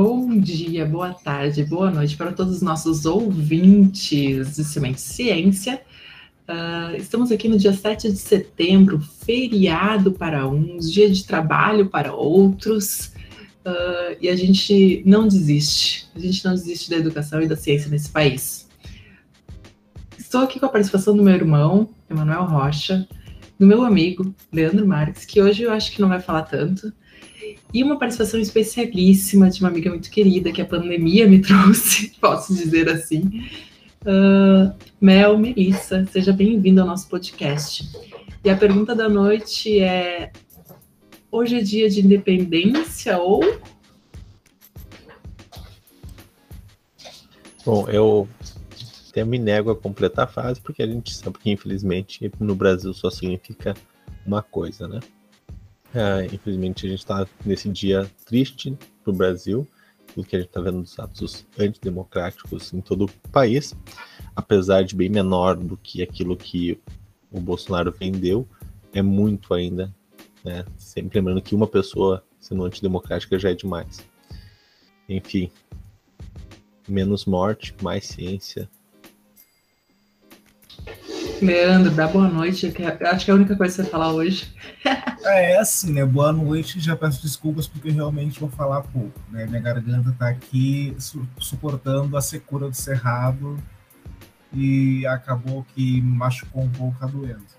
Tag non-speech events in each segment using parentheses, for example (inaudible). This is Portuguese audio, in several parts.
Bom dia, boa tarde, boa noite para todos os nossos ouvintes de Semente Ciência. Uh, estamos aqui no dia 7 de setembro, feriado para uns, dia de trabalho para outros, uh, e a gente não desiste, a gente não desiste da educação e da ciência nesse país. Estou aqui com a participação do meu irmão, Emanuel Rocha, do meu amigo, Leandro Marques, que hoje eu acho que não vai falar tanto, e uma participação especialíssima de uma amiga muito querida que a pandemia me (laughs) trouxe, posso dizer assim. Uh, Mel Melissa, seja bem-vinda ao nosso podcast. E a pergunta da noite é: hoje é dia de independência ou? Bom, eu até me nego a completar a frase porque a gente sabe que infelizmente no Brasil só significa uma coisa, né? É, infelizmente a gente está nesse dia triste para o Brasil, porque a gente está vendo os atos antidemocráticos em todo o país, apesar de bem menor do que aquilo que o Bolsonaro vendeu, é muito ainda, né? Sempre lembrando que uma pessoa sendo antidemocrática já é demais. Enfim, menos morte, mais ciência, Leandro, dá boa noite. Acho que é a única coisa que você falar hoje. É, (laughs) é assim, né? Boa noite. Já peço desculpas porque realmente vou falar pouco. Né? Minha garganta tá aqui su suportando a secura do cerrado e acabou que machucou um pouco a doença.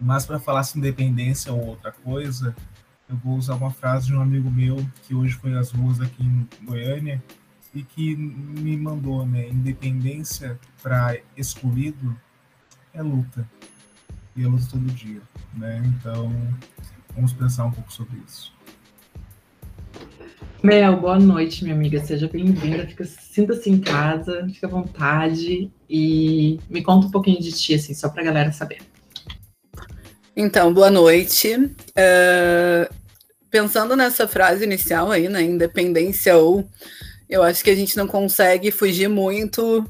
Mas para falar se independência ou outra coisa, eu vou usar uma frase de um amigo meu que hoje foi às ruas aqui em Goiânia e que me mandou, né? Independência para excluído é luta. E é luta todo dia, né? Então, vamos pensar um pouco sobre isso. Mel, boa noite, minha amiga. Seja bem-vinda. Sinta-se em casa, fica à vontade e me conta um pouquinho de ti, assim, só para a galera saber. Então, boa noite. Uh, pensando nessa frase inicial aí, né, independência ou, eu acho que a gente não consegue fugir muito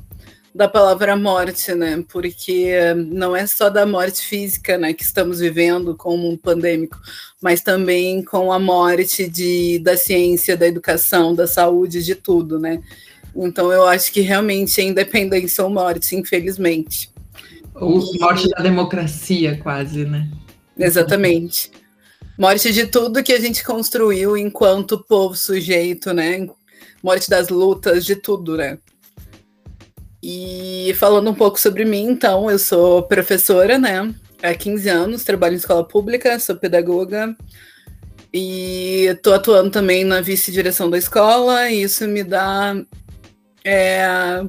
da palavra morte, né? Porque não é só da morte física, né, que estamos vivendo como um pandêmico, mas também com a morte de, da ciência, da educação, da saúde, de tudo, né? Então eu acho que realmente é independência ou morte, infelizmente. Ou morte da democracia, quase, né? Exatamente. Morte de tudo que a gente construiu enquanto povo sujeito, né? Morte das lutas, de tudo, né? E falando um pouco sobre mim, então, eu sou professora, né? Há 15 anos, trabalho em escola pública, sou pedagoga e estou atuando também na vice-direção da escola, e isso me dá, é,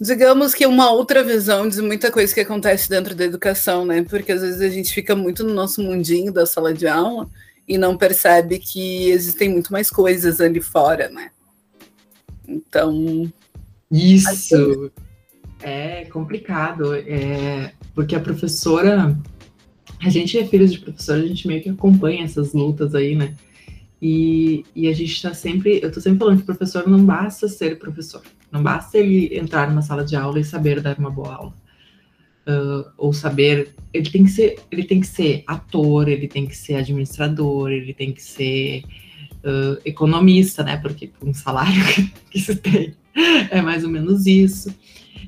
digamos que uma outra visão de muita coisa que acontece dentro da educação, né? Porque às vezes a gente fica muito no nosso mundinho da sala de aula e não percebe que existem muito mais coisas ali fora, né? Então, isso é complicado, é, porque a professora, a gente é filho de professora, a gente meio que acompanha essas lutas aí, né? E, e a gente está sempre, eu estou sempre falando que professor não basta ser professor, não basta ele entrar numa sala de aula e saber dar uma boa aula. Uh, ou saber, ele tem que ser, ele tem que ser ator, ele tem que ser administrador, ele tem que ser uh, economista, né? Porque um salário (laughs) que se tem é mais ou menos isso.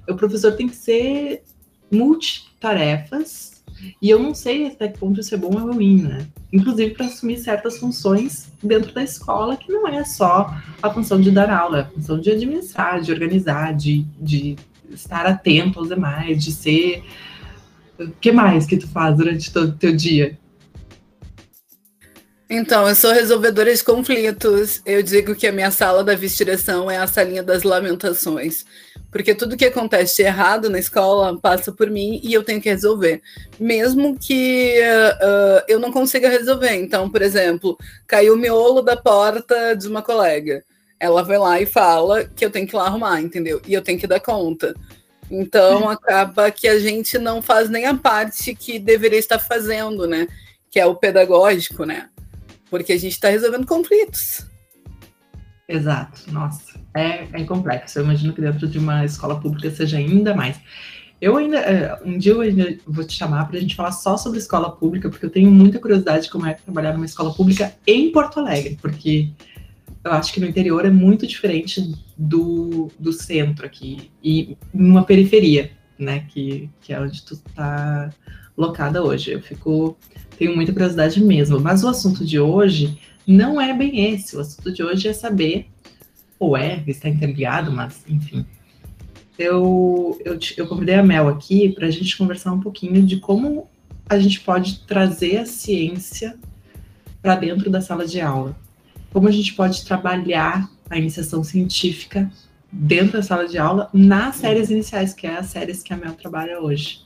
O professor tem que ser multitarefas, e eu não sei até que ponto isso é bom ou ruim, né? Inclusive para assumir certas funções dentro da escola, que não é só a função de dar aula, é a função de administrar, de organizar, de, de estar atento aos demais, de ser. O que mais que tu faz durante todo o teu dia? Então, eu sou resolvedora de conflitos. Eu digo que a minha sala da vice-direção é a salinha das lamentações. Porque tudo que acontece errado na escola passa por mim e eu tenho que resolver. Mesmo que uh, eu não consiga resolver. Então, por exemplo, caiu o miolo da porta de uma colega. Ela vai lá e fala que eu tenho que ir lá arrumar, entendeu? E eu tenho que dar conta. Então, acaba que a gente não faz nem a parte que deveria estar fazendo, né? Que é o pedagógico, né? Porque a gente está resolvendo conflitos. Exato, nossa, é, é complexo. Eu imagino que dentro de uma escola pública seja ainda mais. Eu ainda, é, um dia eu ainda vou te chamar para a gente falar só sobre escola pública, porque eu tenho muita curiosidade de como é trabalhar numa escola pública em Porto Alegre, porque eu acho que no interior é muito diferente do, do centro aqui, e numa periferia, né, que, que é onde tu está locada hoje. Eu fico, tenho muita curiosidade mesmo, mas o assunto de hoje não é bem esse, o assunto de hoje é saber, ou é, está interligado, mas enfim, eu, eu, eu convidei a Mel aqui para a gente conversar um pouquinho de como a gente pode trazer a ciência para dentro da sala de aula. Como a gente pode trabalhar a iniciação científica dentro da sala de aula nas séries iniciais, que é as séries que a Mel trabalha hoje.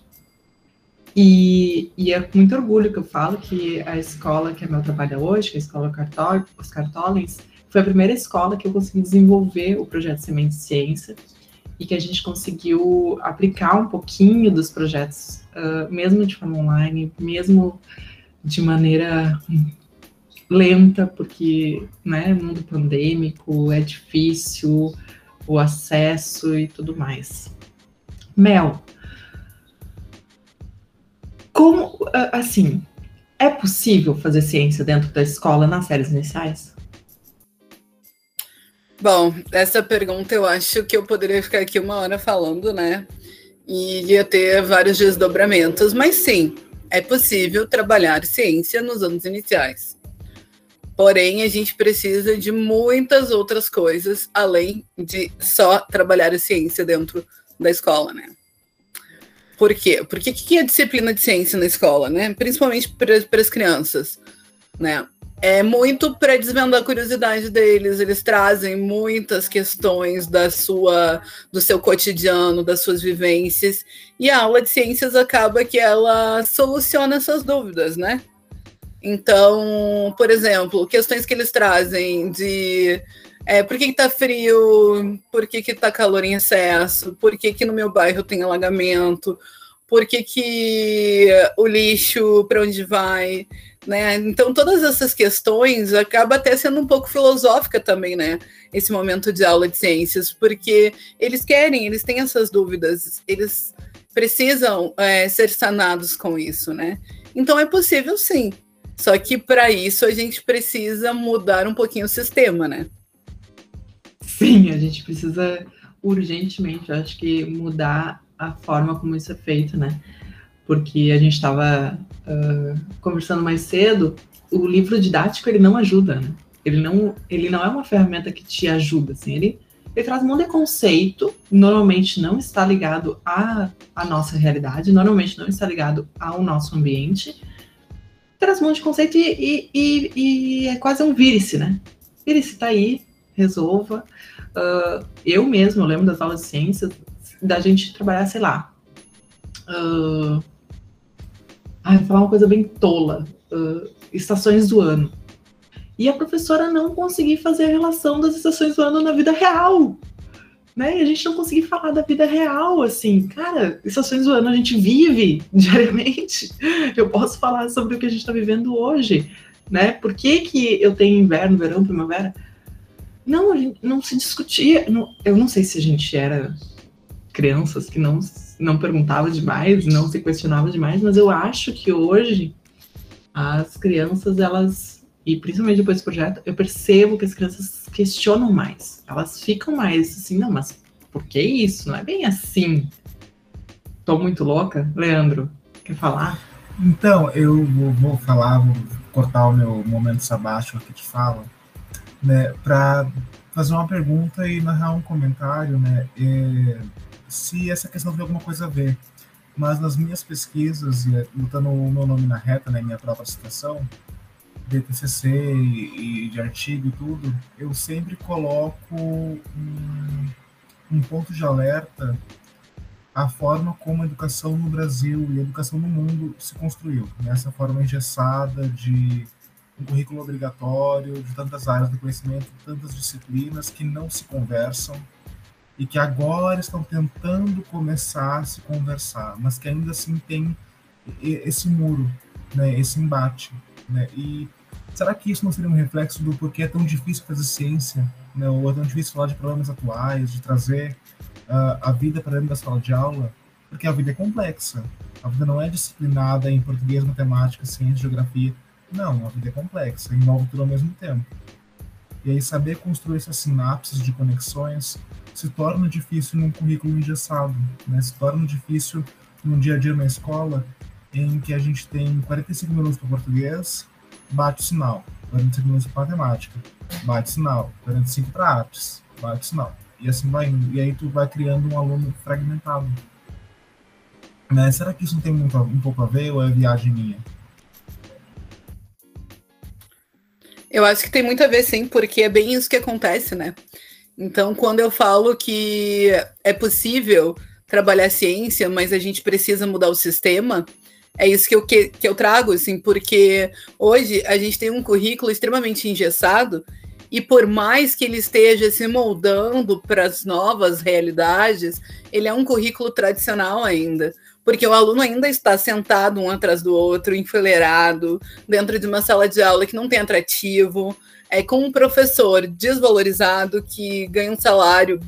E, e, é com muito orgulho que eu falo que a escola que a Mel trabalha hoje, que é a escola Oscar Tollens, foi a primeira escola que eu consegui desenvolver o projeto Semente Ciência e que a gente conseguiu aplicar um pouquinho dos projetos, uh, mesmo de forma online, mesmo de maneira lenta, porque, né, mundo pandêmico, é difícil o acesso e tudo mais. Mel, como, assim, é possível fazer ciência dentro da escola nas séries iniciais? Bom, essa pergunta eu acho que eu poderia ficar aqui uma hora falando, né? E ia ter vários desdobramentos, mas sim, é possível trabalhar ciência nos anos iniciais. Porém, a gente precisa de muitas outras coisas além de só trabalhar a ciência dentro da escola, né? Por quê? Porque o que é disciplina de ciência na escola, né? Principalmente para as crianças, né? é muito para desvendar a curiosidade deles. Eles trazem muitas questões da sua, do seu cotidiano, das suas vivências, e a aula de ciências acaba que ela soluciona essas dúvidas, né? Então, por exemplo, questões que eles trazem de é, por que, que tá frio, por que, que tá calor em excesso, por que, que no meu bairro tem alagamento, por que, que o lixo para onde vai. Né? Então, todas essas questões acaba até sendo um pouco filosófica também, né? Esse momento de aula de ciências, porque eles querem, eles têm essas dúvidas, eles precisam é, ser sanados com isso, né? Então, é possível sim. Só que para isso a gente precisa mudar um pouquinho o sistema, né? Sim, a gente precisa urgentemente, acho que mudar a forma como isso é feito, né? porque a gente estava uh, conversando mais cedo, o livro didático ele não ajuda, né? Ele não, ele não é uma ferramenta que te ajuda, assim, ele, ele traz um monte de conceito, normalmente não está ligado à, à nossa realidade, normalmente não está ligado ao nosso ambiente, traz um monte de conceito e, e, e, e é quase um vírus, né? Vírus está aí, resolva. Uh, eu mesmo lembro das aulas de ciências, da gente trabalhar, sei lá, uh, Ai, vou falar uma coisa bem tola. Uh, estações do ano. E a professora não conseguir fazer a relação das estações do ano na vida real. Né? E a gente não conseguir falar da vida real, assim. Cara, estações do ano a gente vive (laughs) diariamente. Eu posso falar sobre o que a gente está vivendo hoje. Né? Por que, que eu tenho inverno, verão, primavera? Não, não se discutia. Não, eu não sei se a gente era crianças que não não perguntava demais, não se questionava demais, mas eu acho que hoje as crianças, elas, e principalmente depois do projeto, eu percebo que as crianças questionam mais. Elas ficam mais assim, não, mas por que isso? Não é bem assim. Tô muito louca? Leandro, quer falar? Então, eu vou, vou falar, vou cortar o meu momento sabático aqui de fala, né, para fazer uma pergunta e narrar um comentário, né, é, se essa questão tem alguma coisa a ver. Mas nas minhas pesquisas, botando o meu nome na reta, né, minha própria citação, de TCC e, de artigo e tudo, eu sempre coloco um, um ponto de alerta a forma como a educação no Brasil e a educação no mundo se construiu, nessa forma engessada de um currículo obrigatório, de tantas áreas do conhecimento, tantas disciplinas que não se conversam, e que agora estão tentando começar a se conversar, mas que ainda assim tem esse muro, né, esse embate, né? E será que isso não seria um reflexo do porquê é tão difícil fazer ciência, né? Ou é tão difícil falar de problemas atuais, de trazer uh, a vida para dentro da sala de aula? Porque a vida é complexa. A vida não é disciplinada em português, matemática, ciência, geografia. Não, a vida é complexa, envolve tudo ao mesmo tempo. E aí saber construir essas sinapses de conexões se torna difícil num currículo engessado, né? Se torna difícil num dia a dia na escola em que a gente tem 45 minutos para português, bate sinal, 45 minutos para matemática, bate sinal, 45 para artes, bate sinal. E assim vai indo. E aí tu vai criando um aluno fragmentado. Né? Será que isso não tem muito, um pouco a ver ou é viagem minha? Eu acho que tem muito a ver, sim, porque é bem isso que acontece, né? Então, quando eu falo que é possível trabalhar ciência, mas a gente precisa mudar o sistema, é isso que eu, que, que eu trago, assim, porque hoje a gente tem um currículo extremamente engessado e por mais que ele esteja se moldando para as novas realidades, ele é um currículo tradicional ainda porque o aluno ainda está sentado um atrás do outro, enfileirado, dentro de uma sala de aula que não tem atrativo, é, com um professor desvalorizado que ganha um salário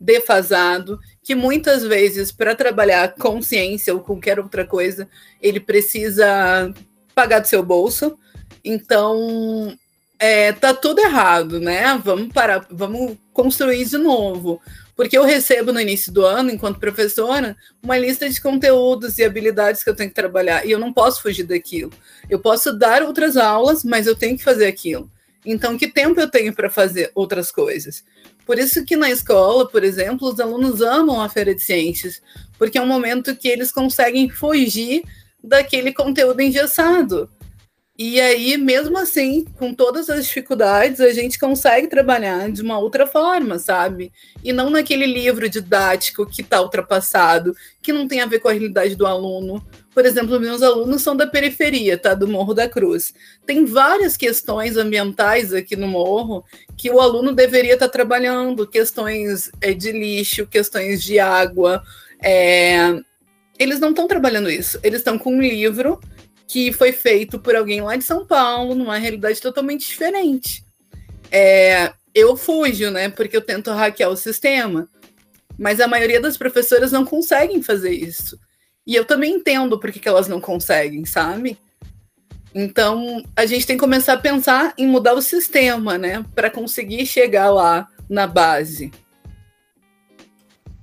defasado, que muitas vezes, para trabalhar com ciência ou qualquer outra coisa, ele precisa pagar do seu bolso. Então, é, tá tudo errado, né? Vamos parar, vamos construir de novo. Porque eu recebo no início do ano, enquanto professora, uma lista de conteúdos e habilidades que eu tenho que trabalhar. E eu não posso fugir daquilo. Eu posso dar outras aulas, mas eu tenho que fazer aquilo. Então, que tempo eu tenho para fazer outras coisas? Por isso que na escola, por exemplo, os alunos amam a feira de ciências, porque é um momento que eles conseguem fugir daquele conteúdo engessado. E aí, mesmo assim, com todas as dificuldades, a gente consegue trabalhar de uma outra forma, sabe? E não naquele livro didático que está ultrapassado, que não tem a ver com a realidade do aluno. Por exemplo, meus alunos são da periferia, tá? Do Morro da Cruz. Tem várias questões ambientais aqui no morro que o aluno deveria estar tá trabalhando, questões é, de lixo, questões de água. É... Eles não estão trabalhando isso. Eles estão com um livro que foi feito por alguém lá de São Paulo, numa realidade totalmente diferente. É, eu fujo, né? Porque eu tento hackear o sistema. Mas a maioria das professoras não conseguem fazer isso. E eu também entendo por que, que elas não conseguem, sabe? Então, a gente tem que começar a pensar em mudar o sistema, né? Para conseguir chegar lá na base.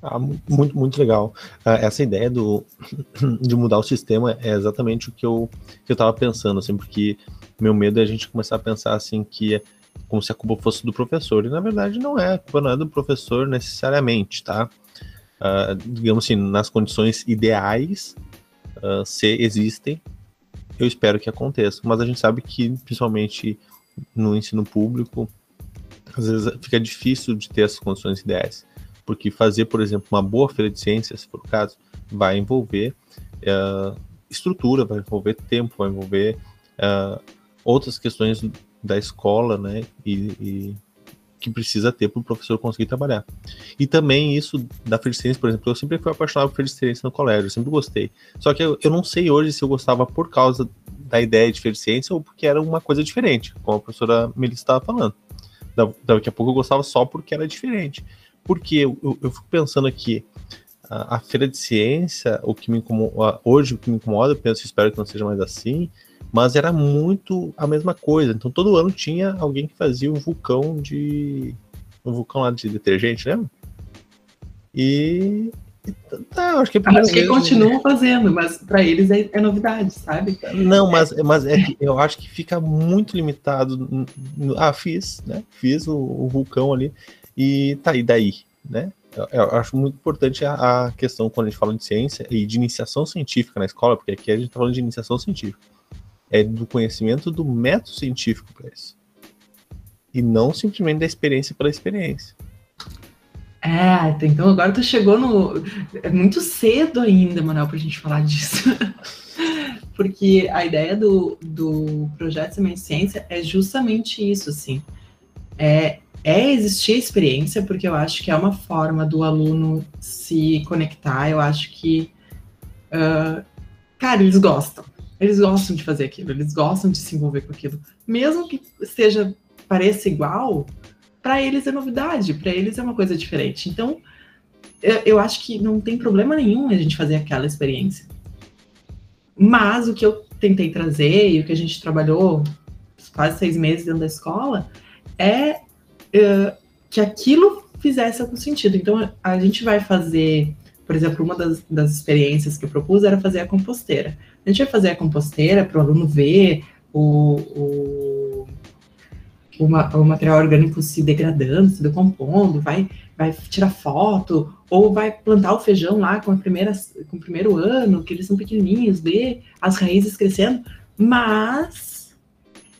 Ah, muito, muito legal. Ah, essa ideia do, (coughs) de mudar o sistema é exatamente o que eu, que eu pensando, assim, porque meu medo é a gente começar a pensar assim que é como se a culpa fosse do professor. E na verdade não é, a culpa não é do professor necessariamente, tá? Uh, digamos assim, nas condições ideais, uh, se existem, eu espero que aconteça. Mas a gente sabe que, principalmente no ensino público, às vezes fica difícil de ter as condições ideais porque fazer, por exemplo, uma boa feira de ciências, se for o caso, vai envolver uh, estrutura, vai envolver tempo, vai envolver uh, outras questões da escola, né, e, e que precisa ter para o professor conseguir trabalhar. E também isso da feira de ciências, por exemplo, eu sempre fui apaixonado por feira de ciências no colégio, eu sempre gostei. Só que eu, eu não sei hoje se eu gostava por causa da ideia de feira de ciência ou porque era uma coisa diferente, como a professora Melissa estava falando. Daqui a pouco eu gostava só porque era diferente. Porque eu, eu, eu fico pensando aqui, a, a, feira de ciência, o que me incomoda, hoje o que me incomoda, eu penso, espero que não seja mais assim, mas era muito a mesma coisa. Então todo ano tinha alguém que fazia um vulcão de. um vulcão lá de detergente, lembra? E. Tá, acho que, é acho que continuam fazendo, mas para eles é, é, novidade, sabe? Não, mas, mas é que eu acho que fica muito limitado. Ah, fiz, né? Fiz o, o vulcão ali. E tá, e daí, né? Eu, acho muito importante a, a, questão quando a gente fala de ciência e de iniciação científica na escola, porque aqui a gente tá falando de iniciação científica. É do conhecimento do método científico para isso. E não simplesmente da experiência pela experiência. É, então agora tu chegou no. É muito cedo ainda, Manuel, pra gente falar disso. (laughs) Porque a ideia do, do projeto Semente Ciência é justamente isso, assim. É é existir a experiência, porque eu acho que é uma forma do aluno se conectar. Eu acho que, uh, cara, eles gostam. Eles gostam de fazer aquilo, eles gostam de se envolver com aquilo. Mesmo que seja, pareça igual, para eles é novidade, para eles é uma coisa diferente. Então, eu, eu acho que não tem problema nenhum a gente fazer aquela experiência. Mas o que eu tentei trazer e o que a gente trabalhou quase seis meses dentro da escola é uh, que aquilo fizesse algum sentido. Então, a gente vai fazer, por exemplo, uma das, das experiências que eu propus era fazer a composteira. A gente vai fazer a composteira para o aluno ver o, o, o, o, material orgânico se degradando, se decompondo, vai, vai tirar foto, ou vai plantar o feijão lá com, a primeira, com o primeiro ano, que eles são pequenininhos, ver as raízes crescendo, mas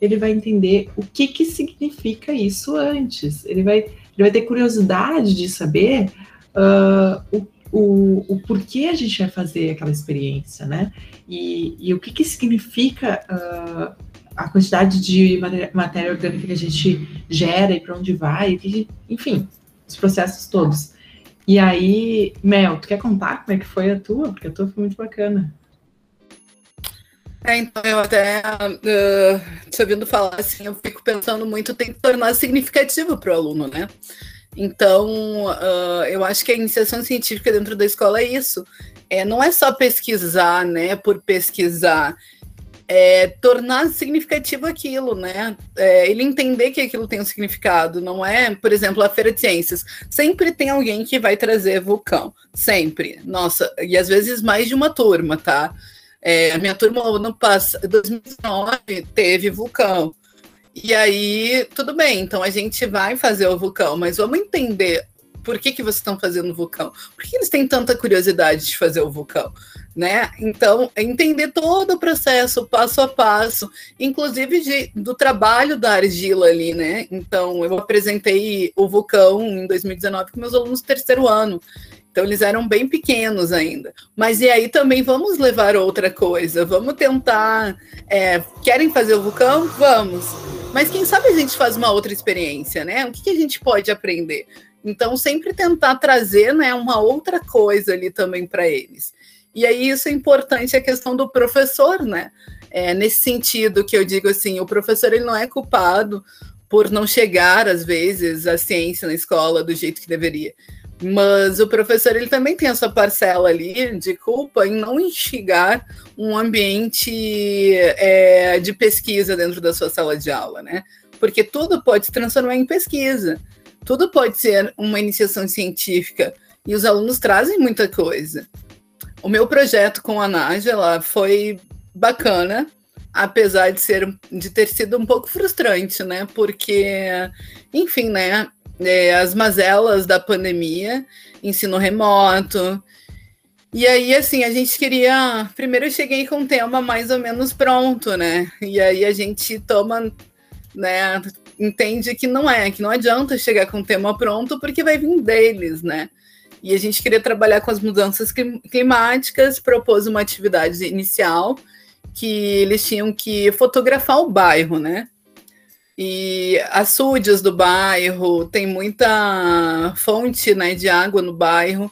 ele vai entender o que, que significa isso antes. Ele vai ele vai ter curiosidade de saber uh, o, o, o, porquê a gente vai fazer aquela experiência, né? E, e o que, que significa uh, a quantidade de matéria, orgânica que a gente gera e para onde vai, que, enfim, os processos todos. E aí, Mel, tu quer contar como é que foi a tua? Porque a tua foi muito bacana. É, então eu até, uh, te ouvindo falar assim, eu fico pensando muito, tem que tornar significativo para o aluno, né? Então, uh, eu acho que a iniciação científica dentro da escola é isso. É, não é só pesquisar, né, por pesquisar, é tornar significativo aquilo, né? É, ele entender que aquilo tem um significado, não é, por exemplo, a feira de ciências. Sempre tem alguém que vai trazer vulcão, sempre. Nossa, e às vezes mais de uma turma, tá? É, a minha turma ano passado, 2019, teve vulcão. E aí, tudo bem, então a gente vai fazer o vulcão, mas vamos entender por que, que vocês estão fazendo o vulcão? Por que eles têm tanta curiosidade de fazer o vulcão? Né? Então, entender todo o processo, passo a passo, inclusive de, do trabalho da argila ali, né? Então, eu apresentei o vulcão em 2019 com meus alunos do terceiro ano. Então eles eram bem pequenos ainda. Mas e aí também vamos levar outra coisa. Vamos tentar. É, querem fazer o vulcão? Vamos. Mas quem sabe a gente faz uma outra experiência, né? O que, que a gente pode aprender? Então sempre tentar trazer, né, uma outra coisa ali também para eles. E aí isso é importante a questão do professor, né? É, nesse sentido que eu digo assim, o professor ele não é culpado por não chegar às vezes a ciência na escola do jeito que deveria. Mas o professor ele também tem essa parcela ali de culpa em não instigar um ambiente é, de pesquisa dentro da sua sala de aula, né? Porque tudo pode se transformar em pesquisa, tudo pode ser uma iniciação científica e os alunos trazem muita coisa. O meu projeto com a Nájila foi bacana, apesar de ser de ter sido um pouco frustrante, né? Porque, enfim, né? É, as mazelas da pandemia, ensino remoto. E aí, assim, a gente queria. Primeiro eu cheguei com o tema mais ou menos pronto, né? E aí a gente toma, né? Entende que não é, que não adianta chegar com o tema pronto, porque vai vir deles, né? E a gente queria trabalhar com as mudanças climáticas, propôs uma atividade inicial que eles tinham que fotografar o bairro, né? E açudes do bairro, tem muita fonte né, de água no bairro,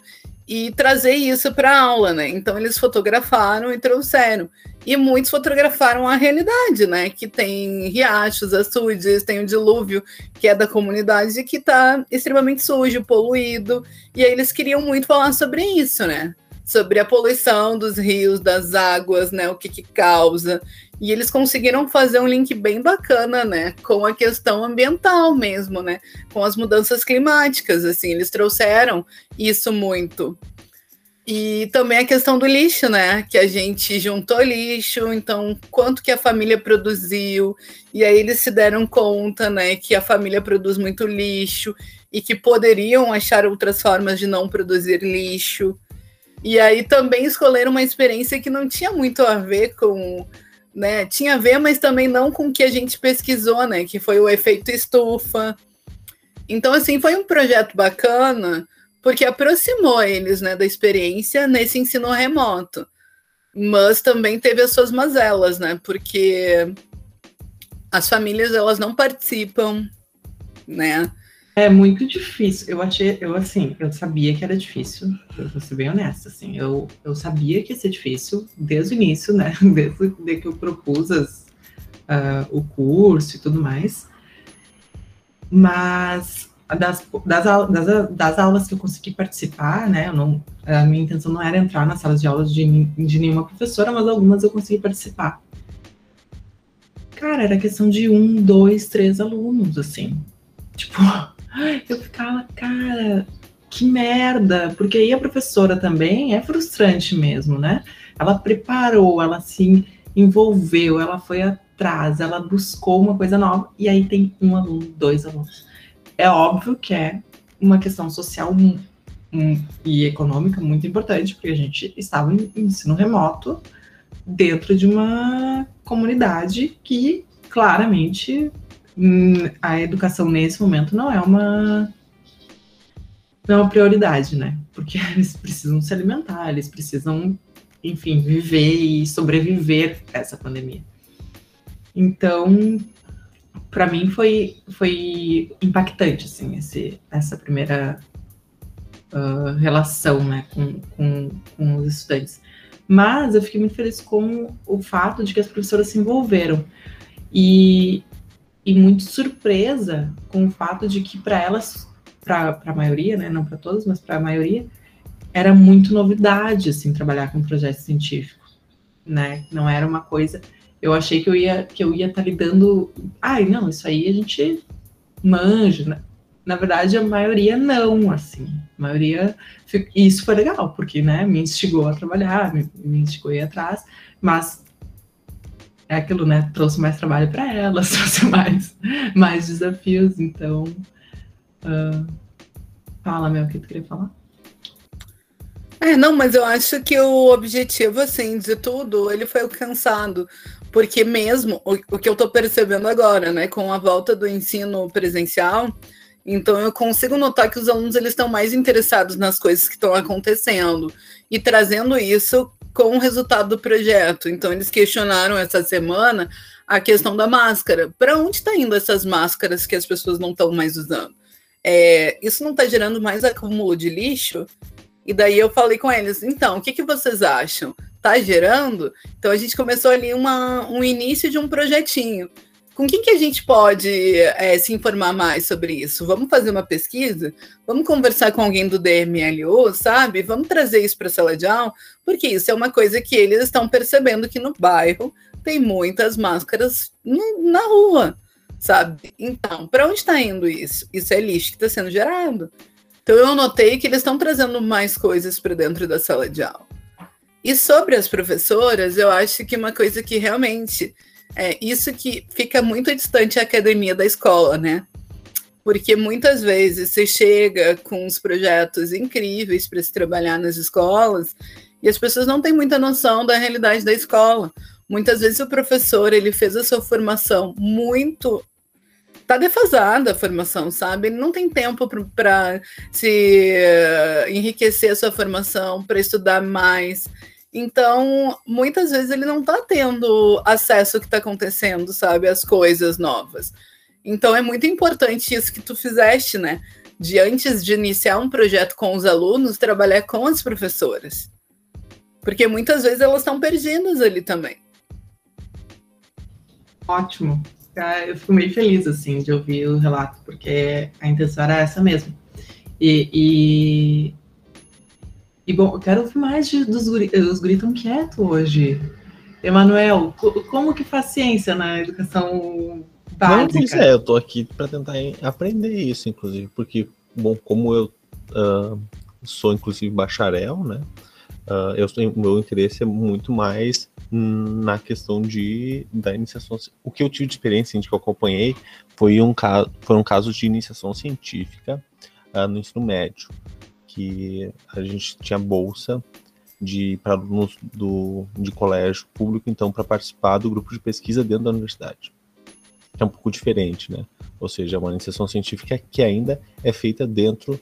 e trazer isso para a aula, né? Então eles fotografaram e trouxeram. E muitos fotografaram a realidade, né? Que tem riachos, açudes, tem o dilúvio, que é da comunidade, que está extremamente sujo, poluído. E aí eles queriam muito falar sobre isso, né? Sobre a poluição dos rios, das águas, né? O que, que causa. E eles conseguiram fazer um link bem bacana, né, com a questão ambiental mesmo, né, com as mudanças climáticas, assim, eles trouxeram isso muito. E também a questão do lixo, né, que a gente juntou lixo, então quanto que a família produziu, e aí eles se deram conta, né, que a família produz muito lixo e que poderiam achar outras formas de não produzir lixo. E aí também escolheram uma experiência que não tinha muito a ver com né? Tinha a ver, mas também não com o que a gente pesquisou, né? Que foi o efeito estufa. Então, assim, foi um projeto bacana, porque aproximou eles, né, da experiência nesse ensino remoto. Mas também teve as suas mazelas, né? Porque as famílias elas não participam, né? É muito difícil. Eu achei, eu assim, eu sabia que era difícil. Eu vou ser bem honesta, assim. Eu, eu sabia que ia ser difícil desde o início, né? (laughs) Desde, desde que eu propus as, uh, o curso e tudo mais. Mas das, das, das, das, aulas que eu consegui participar, né? Não, a minha intenção não era entrar nas salas de aulas de, de nenhuma professora, mas algumas eu consegui participar. Cara, era questão de um, dois, três alunos, assim Tipo, eu ficava, cara, que merda, porque aí a professora também é frustrante mesmo, né? Ela preparou, ela se envolveu, ela foi atrás, ela buscou uma coisa nova, e aí tem um aluno, dois alunos. É óbvio que é uma questão social um, um, e econômica muito importante, porque a gente estava em ensino remoto dentro de uma comunidade que claramente a educação nesse momento não é uma não é uma prioridade, né? Porque (laughs) eles precisam se alimentar, eles precisam, enfim, viver e sobreviver essa pandemia. Então, para mim foi, foi impactante, assim, esse, essa primeira uh, relação, né, com, com, com os estudantes. Mas eu fiquei muito feliz com o fato de que as professoras se envolveram. E, e muito surpresa com o fato de que para elas, para a maioria, né, não para todas, mas para a maioria, era muito novidade assim trabalhar com projeto científico, né? Não era uma coisa. Eu achei que eu ia que eu ia estar tá lidando. Ai, não, isso aí a gente manja. Né? Na verdade, a maioria não, assim. A maioria. E isso foi legal, porque, né, me instigou a trabalhar, me, me instigou a ir atrás, mas é aquilo, né? Trouxe mais trabalho para elas, (laughs) trouxe mais, mais desafios. Então, uh, fala, meu, o que tu queria falar? É, não, mas eu acho que o objetivo, assim, de tudo, ele foi alcançado. Porque mesmo o, o que eu estou percebendo agora, né, com a volta do ensino presencial, então eu consigo notar que os alunos eles estão mais interessados nas coisas que estão acontecendo e trazendo isso com o resultado do projeto. Então, eles questionaram essa semana a questão da máscara. Para onde está indo essas máscaras que as pessoas não estão mais usando? É, isso não está gerando mais acúmulo de lixo? E daí eu falei com eles, então, o que, que vocês acham? Está gerando? Então a gente começou ali uma, um início de um projetinho. Com quem que a gente pode é, se informar mais sobre isso? Vamos fazer uma pesquisa? Vamos conversar com alguém do DMLU, sabe? Vamos trazer isso para a sala de aula, porque isso é uma coisa que eles estão percebendo que no bairro tem muitas máscaras na rua, sabe? Então, para onde está indo isso? Isso é lixo que está sendo gerado. Então, eu notei que eles estão trazendo mais coisas para dentro da sala de aula. E sobre as professoras, eu acho que uma coisa que realmente é isso que fica muito distante a academia da escola, né? Porque muitas vezes você chega com uns projetos incríveis para se trabalhar nas escolas e as pessoas não têm muita noção da realidade da escola. Muitas vezes o professor ele fez a sua formação muito tá defasada a formação, sabe? Ele não tem tempo para se uh, enriquecer a sua formação, para estudar mais. Então, muitas vezes ele não está tendo acesso ao que está acontecendo, sabe? As coisas novas. Então, é muito importante isso que tu fizeste, né? De antes de iniciar um projeto com os alunos, trabalhar com as professoras. Porque muitas vezes elas estão perdidas ali também. Ótimo. Eu fico meio feliz, assim, de ouvir o relato, porque a intenção era essa mesmo. E, e e bom, eu quero ouvir mais de, dos guri, os guri tão quietos hoje. Emanuel, como que faz ciência na educação básica? Não, é, eu tô aqui para tentar aprender isso, inclusive, porque, bom, como eu uh, sou, inclusive, bacharel, né, uh, eu, meu interesse é muito mais na questão de da iniciação. O que eu tive de experiência, que eu acompanhei, foi um caso, foi um caso de iniciação científica uh, no ensino médio que a gente tinha bolsa de para alunos do, de colégio público, então, para participar do grupo de pesquisa dentro da universidade. É um pouco diferente, né? Ou seja, é uma iniciação científica que ainda é feita dentro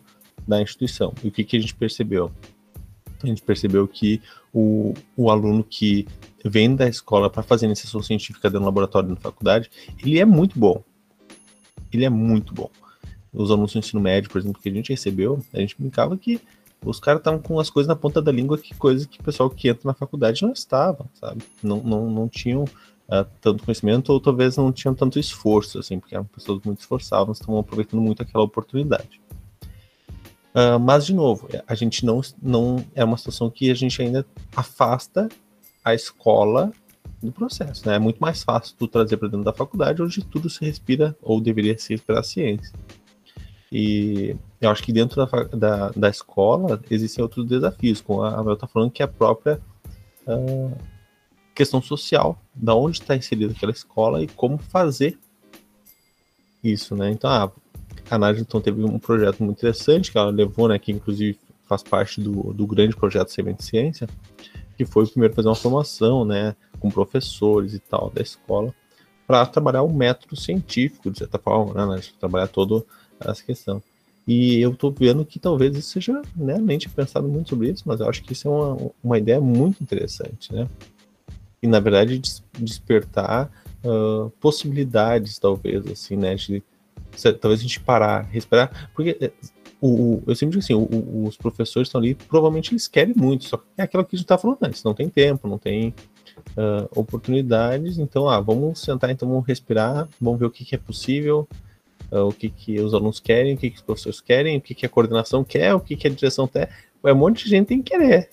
da instituição. E o que, que a gente percebeu? A gente percebeu que o, o aluno que vem da escola para fazer iniciação científica dentro do laboratório na faculdade, ele é muito bom. Ele é muito bom os alunos do ensino médio, por exemplo, que a gente recebeu, a gente brincava que os caras estavam com as coisas na ponta da língua que coisa que o pessoal que entra na faculdade não estava, sabe? Não, não, não tinham uh, tanto conhecimento ou talvez não tinham tanto esforço, assim, porque eram pessoas muito esforçadas, estavam aproveitando muito aquela oportunidade. Uh, mas, de novo, a gente não, não. É uma situação que a gente ainda afasta a escola do processo, né? É muito mais fácil tu trazer para dentro da faculdade, onde tudo se respira, ou deveria se respirar ciência. E eu acho que dentro da, da, da escola existem outros desafios, como a Mel está falando, que é a própria uh, questão social, da onde está inserida aquela escola e como fazer isso, né? Então, a, a Nádia então, teve um projeto muito interessante que ela levou, né, que inclusive faz parte do, do grande projeto Semente Ciência, que foi primeiro fazer uma formação, né, com professores e tal da escola, para trabalhar o método científico, de certa forma, né, trabalhar toda essa questão. E eu estou vendo que talvez isso seja, né, nem tinha pensado muito sobre isso, mas eu acho que isso é uma, uma ideia muito interessante, né? E na verdade des despertar uh, possibilidades, talvez, assim, né, de talvez a gente parar, respirar, porque eh, o, eu sempre digo assim, o, os professores estão ali, provavelmente eles querem muito, só que é aquilo que a gente está falando antes, não tem tempo, não tem uh, oportunidades, então, ah, vamos sentar, então vamos respirar, vamos ver o que, que é possível, o que, que os alunos querem, o que, que os professores querem, o que, que a coordenação quer, o que, que a direção quer, é um monte de gente tem que querer,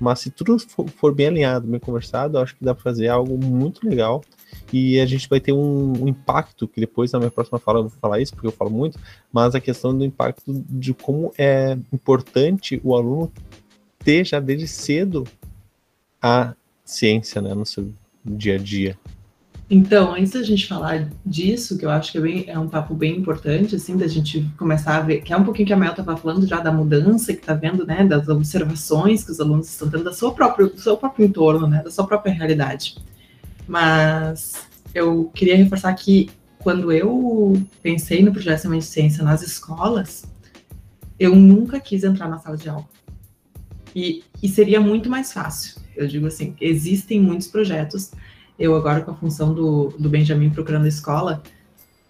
mas se tudo for, bem alinhado, bem conversado, acho que dá para fazer algo muito legal. E a gente vai ter um, um, impacto, que depois na minha próxima fala eu vou falar isso, porque eu falo muito, mas a questão do impacto de como é importante o aluno ter já desde cedo a ciência né, no seu dia a dia. Então, antes da gente falar disso, que eu acho que é, bem, é, um papo bem importante, assim, da gente começar a ver, que é um pouquinho que a Mel estava falando já da mudança que está vendo, né, das observações que os alunos estão tendo da sua própria, do seu próprio entorno, né, da sua própria realidade. Mas eu queria reforçar que quando eu pensei no projeto de ciência nas escolas, eu nunca quis entrar na sala de aula. E, e seria muito mais fácil. Eu digo assim, existem muitos projetos. Eu agora com a função do, do Benjamin procurando escola,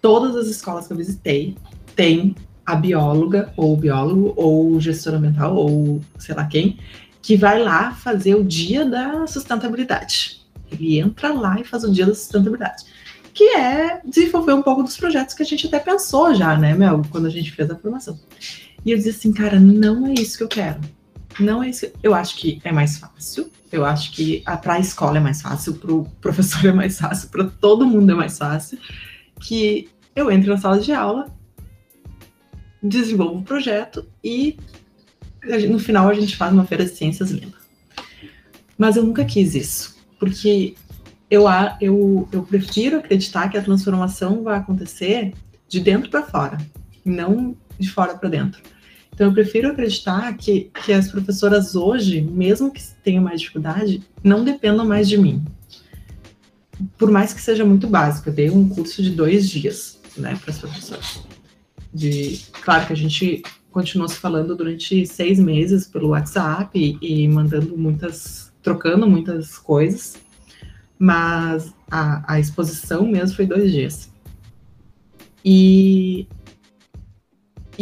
todas as escolas que eu visitei têm a bióloga ou biólogo ou gestor ambiental ou sei lá quem que vai lá fazer o dia da sustentabilidade. Ele entra lá e faz o dia da sustentabilidade. Que é desenvolver um pouco dos projetos que a gente até pensou já, né, Mel, quando a gente fez a formação. E eu disse assim, cara, não é isso que eu quero. Não é isso. Eu acho que é mais fácil. Eu acho que para a escola é mais fácil, para o professor (laughs) é mais fácil, para todo mundo é mais fácil. Que eu entre na sala de aula, desenvolvo o projeto e no final a gente faz uma feira de ciências linda. Mas eu nunca quis isso porque eu, eu, eu prefiro acreditar que a transformação vai acontecer de dentro para fora, não de fora para dentro. Então, eu prefiro acreditar que, que as professoras hoje, mesmo que tenham mais dificuldade, não dependam mais de mim. Por mais que seja muito básico, eu dei um curso de dois dias né, para as professoras. De, claro que a gente continuou se falando durante seis meses pelo WhatsApp e, e mandando muitas trocando muitas coisas, mas a, a exposição mesmo foi dois dias. E,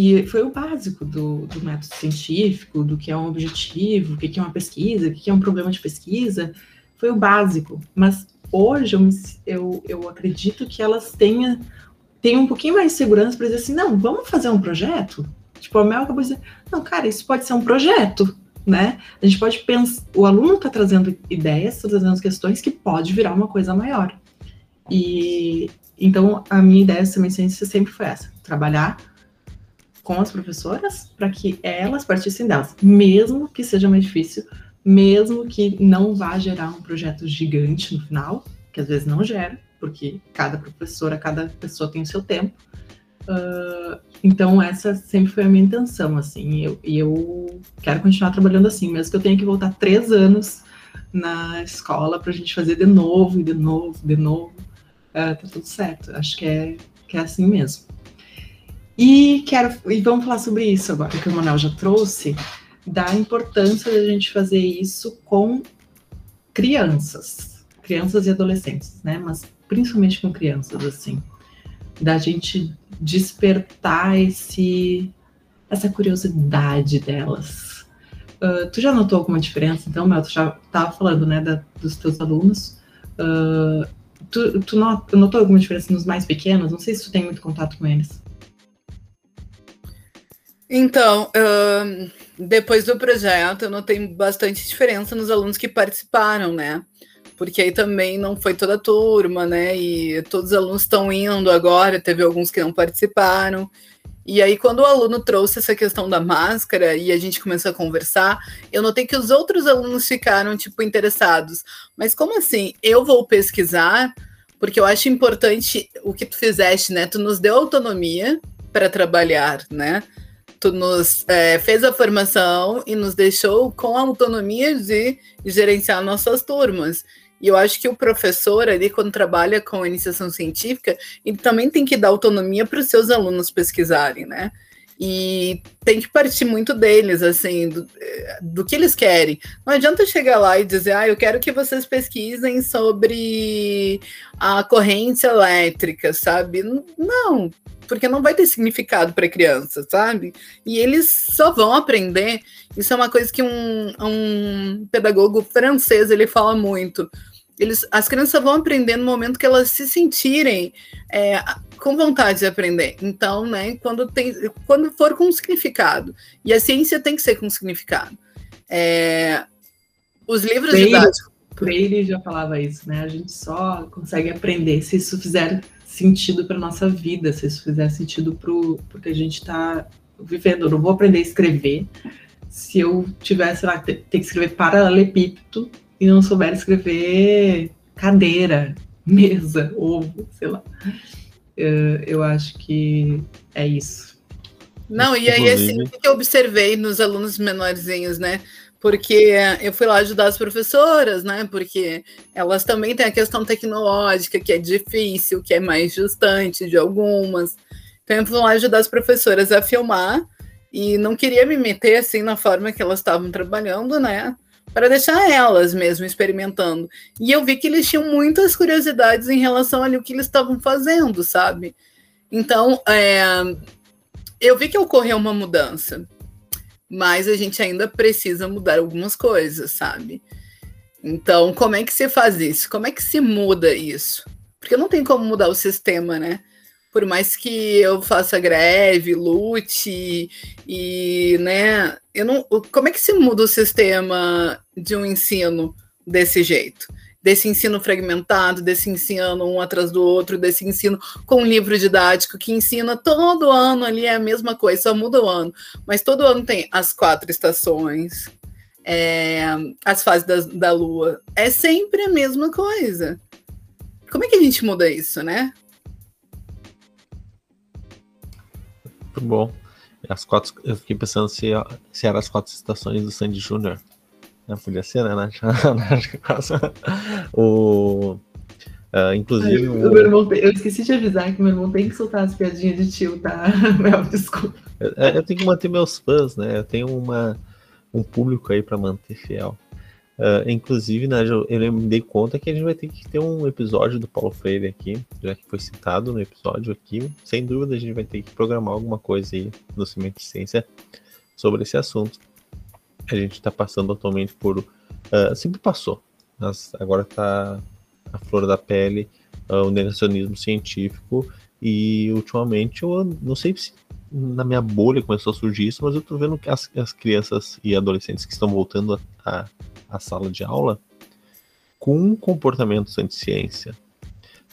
e foi o básico do, do método científico, do que é um objetivo, o que é uma pesquisa, o que é um problema de pesquisa, foi o básico. Mas hoje eu, eu, eu acredito que elas tenham, tenham um pouquinho mais de segurança para dizer assim, não, vamos fazer um projeto? Tipo, a Mel acabou de dizer, não, cara, isso pode ser um projeto né? A gente pode pensar, o aluno está trazendo ideias, está trazendo questões que pode virar uma coisa maior. E então a minha ideia de ciência sempre foi essa: trabalhar com as professoras para que elas partissem delas, mesmo que seja mais difícil, mesmo que não vá gerar um projeto gigante no final, que às vezes não gera, porque cada professora, cada pessoa tem o seu tempo. Uh, então, essa sempre foi a minha intenção, assim, e eu, eu quero continuar trabalhando assim, mesmo que eu tenha que voltar três anos na escola para a gente fazer de novo, e de novo, de novo, uh, tá tudo certo, acho que é, que é assim mesmo. E quero, e vamos falar sobre isso agora, que o Manuel já trouxe, da importância da gente fazer isso com crianças, crianças e adolescentes, né, mas principalmente com crianças, assim, da gente despertar esse essa curiosidade delas. Uh, tu já notou alguma diferença? Então, Mel, tu já estava falando, né, da, dos teus alunos. Uh, tu, tu notou alguma diferença nos mais pequenos? Não sei se tu tem muito contato com eles. Então, uh, depois do projeto, eu notei bastante diferença nos alunos que participaram, né? porque aí também não foi toda a turma, né? E todos os alunos estão indo agora, teve alguns que não participaram. E aí, quando o aluno trouxe essa questão da máscara e a gente começou a conversar, eu notei que os outros alunos ficaram, tipo, interessados. Mas como assim? Eu vou pesquisar, porque eu acho importante o que tu fizeste, né? Tu nos deu autonomia para trabalhar, né? Tu nos é, fez a formação e nos deixou com a autonomia de gerenciar nossas turmas. E eu acho que o professor ali, quando trabalha com iniciação científica, ele também tem que dar autonomia para os seus alunos pesquisarem, né? E tem que partir muito deles, assim, do, do, que eles querem. Não adianta chegar lá e dizer, ah, eu quero que vocês pesquisem sobre a corrente elétrica, sabe? Não, porque não vai ter significado para criança, sabe? E eles só vão aprender. Isso é uma coisa que um, um pedagogo francês ele fala muito eles, as crianças vão aprender no momento que elas se sentirem é, com vontade de aprender. Então, né, quando, tem, quando for com significado. E a ciência tem que ser com significado. É, os livros Freire, didáticos. Freire já falava isso, né? A gente só consegue aprender se isso fizer sentido para nossa vida, se isso fizer sentido para o que a gente está vivendo. Eu não vou aprender a escrever se eu tivesse lá, ter, ter que escrever paralelepípedo e não souber escrever cadeira, (laughs) mesa, ovo, sei lá. Eu, eu acho que é isso. Não, e aí assim, o que eu observei nos alunos menorzinhos, né? Porque eu fui lá ajudar as professoras, né? Porque elas também têm a questão tecnológica, que é difícil, que é mais distante de algumas. Então eu fui lá ajudar as professoras a filmar e não queria me meter assim na forma que elas estavam trabalhando, né? Para deixar elas mesmo experimentando. E eu vi que eles tinham muitas curiosidades em relação ao que eles estavam fazendo, sabe? Então, é, eu vi que ocorreu uma mudança, mas a gente ainda precisa mudar algumas coisas, sabe? Então, como é que se faz isso? Como é que se muda isso? Porque não tem como mudar o sistema, né? Por mais que eu faça greve, lute e, né, eu não, como é que se muda o sistema de um ensino desse jeito? Desse ensino fragmentado, desse ensino um atrás do outro, desse ensino com um livro didático que ensina todo ano ali é a mesma coisa, só muda o ano, mas todo ano tem as quatro estações, é, as fases da, da lua, é sempre a mesma coisa. Como é que a gente muda isso, né? Muito bom. As quatro, eu fiquei pensando se, se eram as quatro estações do Sandy Júnior. Não, podia ser, né, Nath? (laughs) o, uh, inclusive. Ai, o... Irmão, eu esqueci de avisar que meu irmão tem que soltar as piadinhas de tio, tá? (laughs) Meu, desculpa. Eu, eu, tenho que manter meus fãs, né? Eu tenho uma, um público aí para manter fiel. Uh, inclusive, né, eu, eu me dei conta que a gente vai ter que ter um episódio do Paulo Freire aqui, já que foi citado no episódio aqui. Sem dúvida, a gente vai ter que programar alguma coisa aí no Cimento de Ciência sobre esse assunto. A gente está passando atualmente por. Uh, sempre passou, mas agora está a flor da pele, uh, o negacionismo científico. E ultimamente eu não sei se na minha bolha começou a surgir isso, mas eu tô vendo que as, as crianças e adolescentes que estão voltando a, a a sala de aula com comportamentos anti-ciência.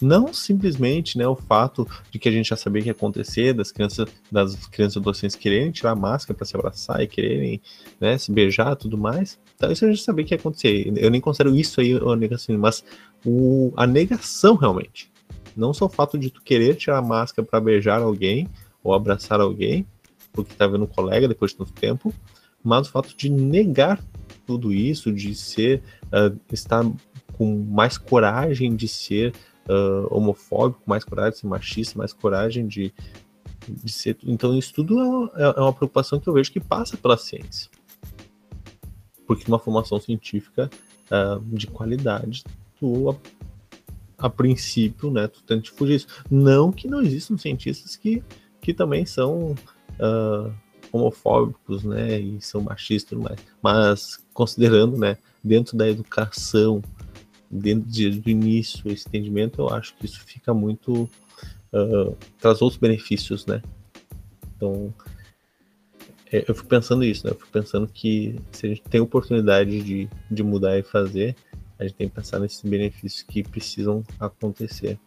Não simplesmente né, o fato de que a gente já sabia que ia acontecer, das crianças, das crianças e adolescentes quererem tirar a máscara para se abraçar e quererem né, se beijar tudo mais. Então, isso a gente sabia que ia acontecer. Eu nem considero isso aí a negação, mas o, a negação realmente. Não só o fato de tu querer tirar a máscara para beijar alguém ou abraçar alguém, porque tá vendo um colega depois de tanto tempo, mas o fato de negar tudo isso, de ser, uh, estar com mais coragem de ser uh, homofóbico, mais coragem de ser machista, mais coragem de, de ser. Então, isso tudo é, é uma preocupação que eu vejo que passa pela ciência. Porque uma formação científica uh, de qualidade, tu, a, a, princípio, né, tu tenta fugir isso. Não que não existam cientistas que, que também são. Uh, homofóbicos, né, e são machistas mais. Mas considerando, né, dentro da educação, dentro de, do início, esse entendimento, eu acho que isso fica muito uh, traz outros benefícios, né? Então, é, eu fico pensando isso, né? Eu fico pensando que se a gente tem oportunidade de, de mudar e fazer, a gente tem que pensar nesses benefícios que precisam acontecer.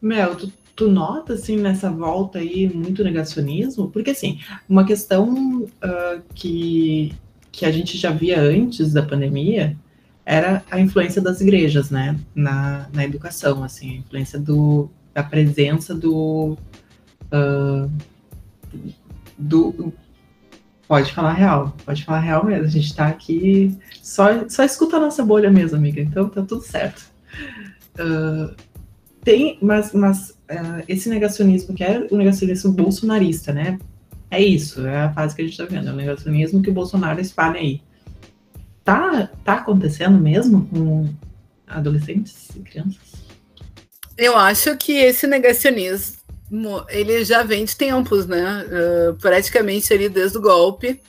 Mel, tu tu nota, assim, nessa volta aí, muito negacionismo? Porque, assim, uma questão uh, que, que a gente já via antes da pandemia era a influência das igrejas, né, na, na educação, assim, a influência do, da presença do, uh, do Pode falar real, pode falar real mesmo. A gente tá aqui, só, só escuta a nossa bolha mesmo, amiga. Então tá tudo certo. Uh, tem, mas, mas uh, esse negacionismo que é o negacionismo bolsonarista, né? É isso, é a fase que a gente tá vendo, é o negacionismo que o Bolsonaro espalha aí. Tá, tá acontecendo mesmo com adolescentes e crianças? Eu acho que esse negacionismo ele já vem de tempos, né? Uh, praticamente ali desde o golpe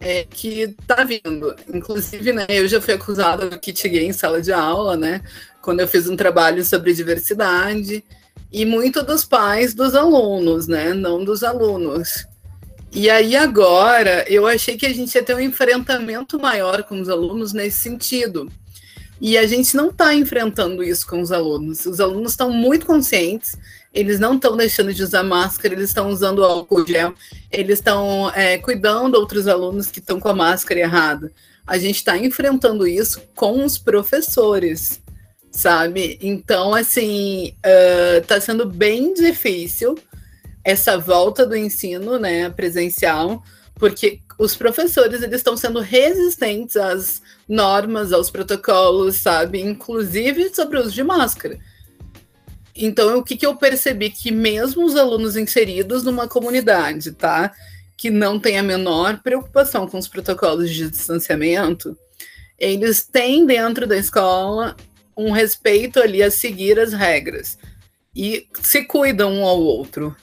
é, que tá vindo. Inclusive, né, eu já fui acusada do kit gay em sala de aula, né? Quando eu fiz um trabalho sobre diversidade. E muito dos pais dos alunos, né? Não dos alunos. E aí agora eu achei que a gente ia ter um enfrentamento maior com os alunos nesse sentido. E a gente não está enfrentando isso com os alunos. Os alunos estão muito conscientes eles não estão deixando de usar máscara, eles estão usando álcool gel, eles estão é, cuidando outros alunos que estão com a máscara errada. A gente está enfrentando isso com os professores, sabe? Então, assim, está sendo bem difícil essa volta do ensino, né, presencial, porque os professores eles estão sendo resistentes às normas, aos protocolos, sabe? Inclusive sobre o uso de máscara. Então, o que, que eu percebi? Que mesmo os alunos inseridos numa comunidade, tá? Que não tem a menor preocupação com os protocolos de distanciamento, eles têm dentro da escola um respeito ali a seguir as regras e se cuidam um ao outro.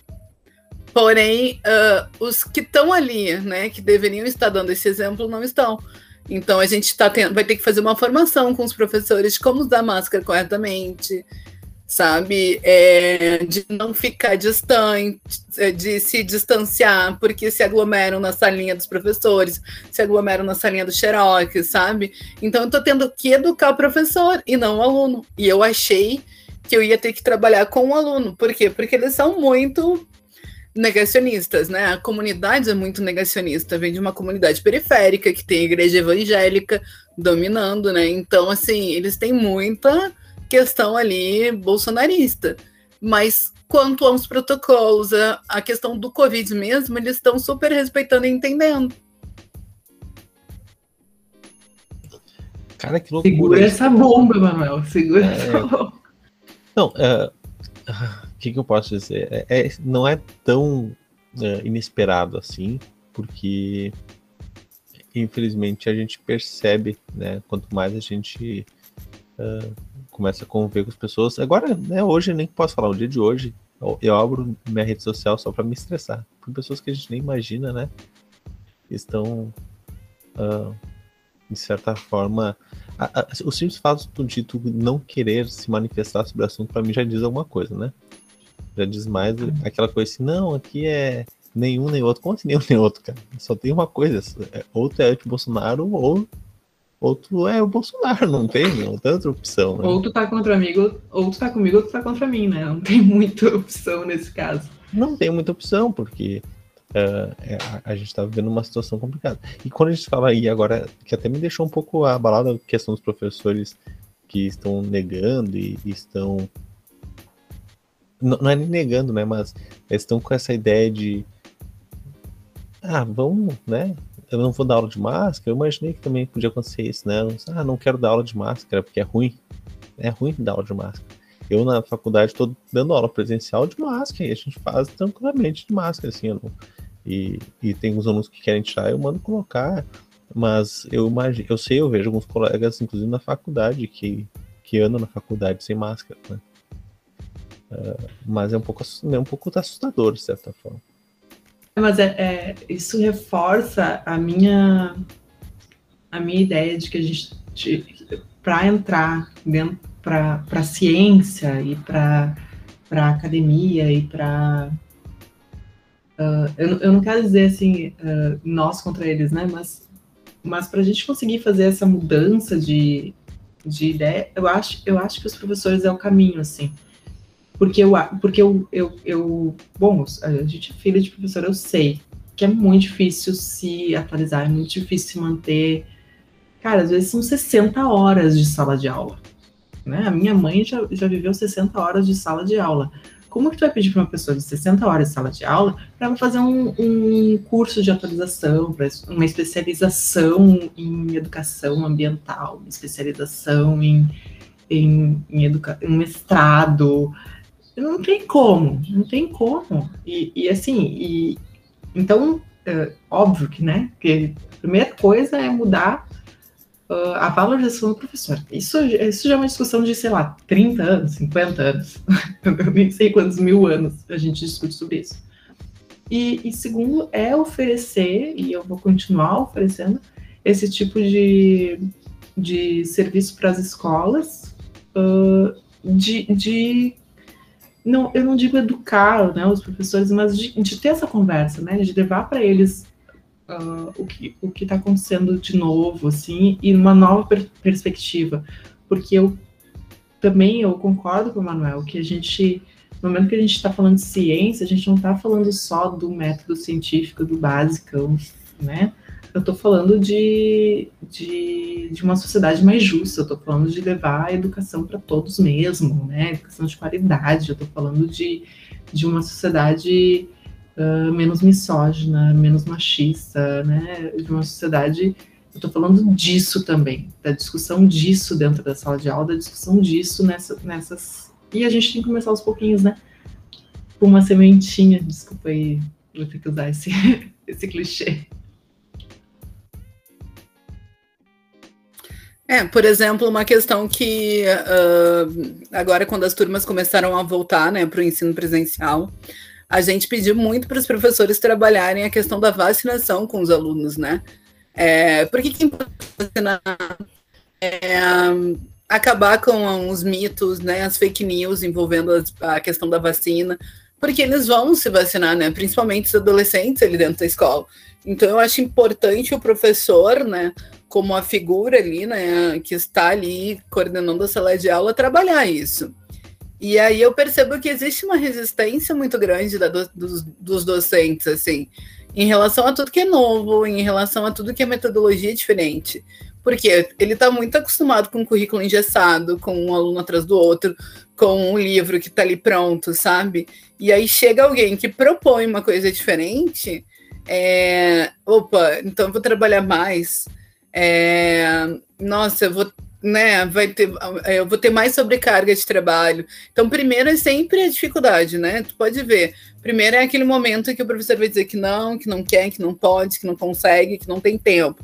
Porém, uh, os que estão ali, né, que deveriam estar dando esse exemplo, não estão. Então, a gente tá tendo, vai ter que fazer uma formação com os professores de como usar máscara corretamente, sabe? É, de não ficar distante, é, de se distanciar, porque se aglomeram na salinha dos professores, se aglomeram na salinha do Xerox, sabe? Então eu tô tendo que educar o professor e não o aluno. E eu achei que eu ia ter que trabalhar com o aluno. Por quê? Porque eles são muito negacionistas, né? A comunidade é muito negacionista, vem de uma comunidade periférica que tem igreja evangélica dominando, né? Então, assim, eles têm muita questão ali bolsonarista. Mas quanto aos protocolos, a, a questão do Covid mesmo, eles estão super respeitando e entendendo. Cara, que loucura. Segura essa bomba, Manuel. Segura é... essa bomba. Não, uh, o que, que, eu posso dizer? É, é não é tão uh, inesperado assim, porque infelizmente a gente percebe, né? Quanto mais a gente uh, começa a conviver com as pessoas. Agora, né, hoje nem posso falar, o dia de hoje, eu, eu abro minha rede social só para me estressar. Com pessoas que a gente nem imagina, né? Estão, uh, de certa forma. A, a, o simples fato de tu não querer se manifestar sobre o assunto, para mim já diz alguma coisa, né? Já diz mais aquela coisa assim, não, aqui é nenhum nem outro. Como assim nenhum nem outro, cara? Só tem uma coisa, é, ou tu é anti-Bolsonaro ou ou tu é o Bolsonaro, não tem, não outra opção. Né? Ou tu tá contra amigo, ou tu tá comigo, ou tu tá contra mim, né? Não tem muita opção nesse caso. Não tem muita opção, porque uh, a, a, gente tá vivendo uma situação complicada. E quando a gente fala aí agora, que até me deixou um pouco abalado a questão dos professores que estão negando e, e estão. Não, não é nem negando, né? Mas estão com essa ideia de. Ah, vamos, né? Eu não vou dar aula de máscara, eu imaginei que também podia acontecer isso, né? Ah, não quero dar aula de máscara porque é ruim. É ruim dar aula de máscara. Eu na faculdade estou dando aula presencial de máscara e a gente faz tranquilamente de máscara, assim, não... e, e tem uns alunos que querem tirar, eu mando colocar, mas eu imagino, eu sei, eu vejo alguns colegas, inclusive na faculdade, que, que andam na faculdade sem máscara, né? Uh, mas é um pouco, é um pouco assustador, de certa forma. Mas é, é, isso reforça a minha a minha ideia de que a gente para entrar dentro para a ciência e para para academia e para uh, eu, eu não quero dizer assim uh, nós contra eles, né? Mas mas para a gente conseguir fazer essa mudança de, de ideia, eu acho eu acho que os professores é o caminho assim Porque eu, porque eu, eu, eu, bom, a gente é filha de professor, eu sei que é muito difícil se atualizar, é muito difícil se manter. Cara, às vezes são 60 horas de sala de aula. Né? A minha mãe já, já viveu 60 horas de sala de aula. Como que tu vai pedir para uma pessoa de 60 horas de sala de aula para fazer um, um, curso de atualização, uma especialização em educação ambiental, uma especialização em, em, em, educa em mestrado? Não tem como, não tem como. E, e assim, e, então, é, óbvio que, né, que a primeira coisa é mudar uh, a valorização do professor. Isso, isso já é uma discussão de, sei lá, 30 anos, 50 anos. (laughs) Eu nem sei quantos mil anos a gente discute sobre isso. E, e segundo, é oferecer, e eu vou continuar oferecendo, esse tipo de, de serviço para as escolas, uh, de, de não, eu não digo educar né, os professores, mas de, de ter essa conversa, né, de levar para eles uh, o que o está acontecendo de novo, assim, e uma nova per perspectiva, porque eu também eu concordo com o Manuel que a gente no momento que a gente está falando de ciência, a gente não está falando só do método científico, do básico, né? Eu estou falando de, de, de, uma sociedade mais justa, eu estou falando de levar a educação para todos mesmo, né? Educação de qualidade, eu estou falando de, de uma sociedade uh, menos misógina, menos machista, né? De uma sociedade. Eu estou falando disso também, da discussão disso dentro da sala de aula, da discussão disso nessa, nessas. E a gente tem que começar aos pouquinhos, né? Com uma sementinha, desculpa aí, vou ter que usar esse, (laughs) esse clichê. É, por exemplo, uma questão que uh, agora, quando as turmas começaram a voltar né, para o ensino presencial, a gente pediu muito para os professores trabalharem a questão da vacinação com os alunos, né? É, por que, que vacinar? É, acabar com os mitos, né, as fake news envolvendo a questão da vacina, porque eles vão se vacinar, né, principalmente os adolescentes ali dentro da escola. Então eu acho importante o professor, né, como a figura ali, né, que está ali coordenando a sala de aula, trabalhar isso. E aí eu percebo que existe uma resistência muito grande da, dos, dos docentes, assim, em relação a tudo que é novo, em relação a tudo que é metodologia diferente. Porque ele está muito acostumado com um currículo engessado, com um aluno atrás do outro, com um livro que está ali pronto, sabe? E aí chega alguém que propõe uma coisa diferente, é, opa, então eu vou trabalhar mais. É, nossa, eu vou né, vai ter, eu vou ter mais sobrecarga de trabalho. Então, primeiro é sempre a dificuldade, né? Tu pode ver. Primeiro é aquele momento que o professor vai dizer que não, que não quer, que não pode, que não consegue, que não tem tempo.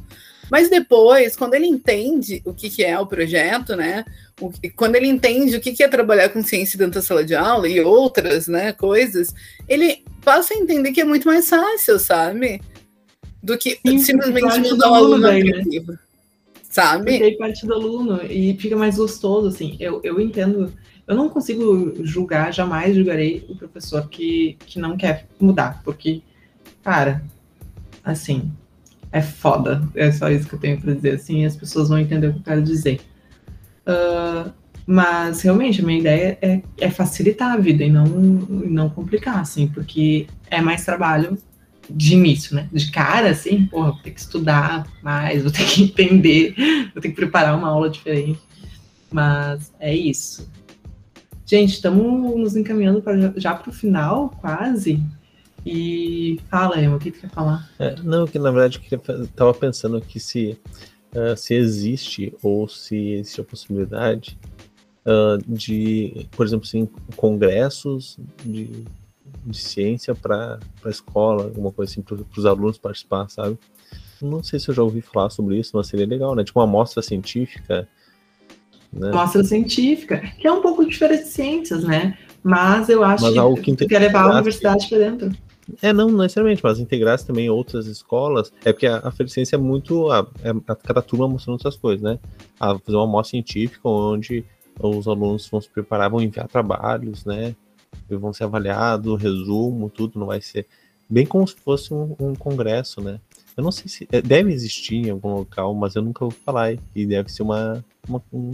Mas depois, quando ele entende o que, que é o projeto, né? O, quando ele entende o que, que é trabalhar com ciência dentro da sala de aula e outras né, coisas, ele passa a entender que é muito mais fácil, sabe? Do que Sim, simplesmente mudar o aluno daí, né? sabe? Porque aí parte do aluno e fica mais gostoso, assim. Eu, eu entendo, eu não consigo julgar, jamais julgarei o professor que, que não quer mudar, porque, cara, assim, é foda. É só isso que eu tenho para dizer, assim, as pessoas vão entender o que eu quero dizer. Uh, mas realmente a minha ideia é, é facilitar a vida e não, não complicar, assim, porque é mais trabalho de início, né? De cara, assim, porra, vou ter que estudar mais, vou ter que (laughs) entender, vou ter que preparar uma aula diferente. Mas é isso. Gente, estamos nos encaminhando pra, já para o final, quase. E fala, Emma, o que tu quer falar? É, não, que na verdade eu estava pensando aqui se, uh, se existe ou se existe a possibilidade uh, de, por exemplo, assim, congressos de de ciência para a escola, alguma coisa assim, para os alunos participar, sabe? Não sei se eu já ouvi falar sobre isso, mas seria legal, né? Tipo uma amostra científica. Né? Amostra científica, que é um pouco diferente de ciências, né? Mas eu acho mas que, que quer levar a universidade para dentro. É, não, não necessariamente, mas integrar também outras escolas. É porque a, a Felicência é muito. A, é, a, cada turma mostrando essas coisas, né? A fazer uma amostra científica onde os alunos vão se preparar, vão enviar trabalhos, né? Vão ser avaliados, resumo, tudo, não vai ser bem como se fosse um, um, congresso, né? Eu não sei se é, deve existir em algum local, mas eu nunca ouvi falar e deve ser uma, uma, uma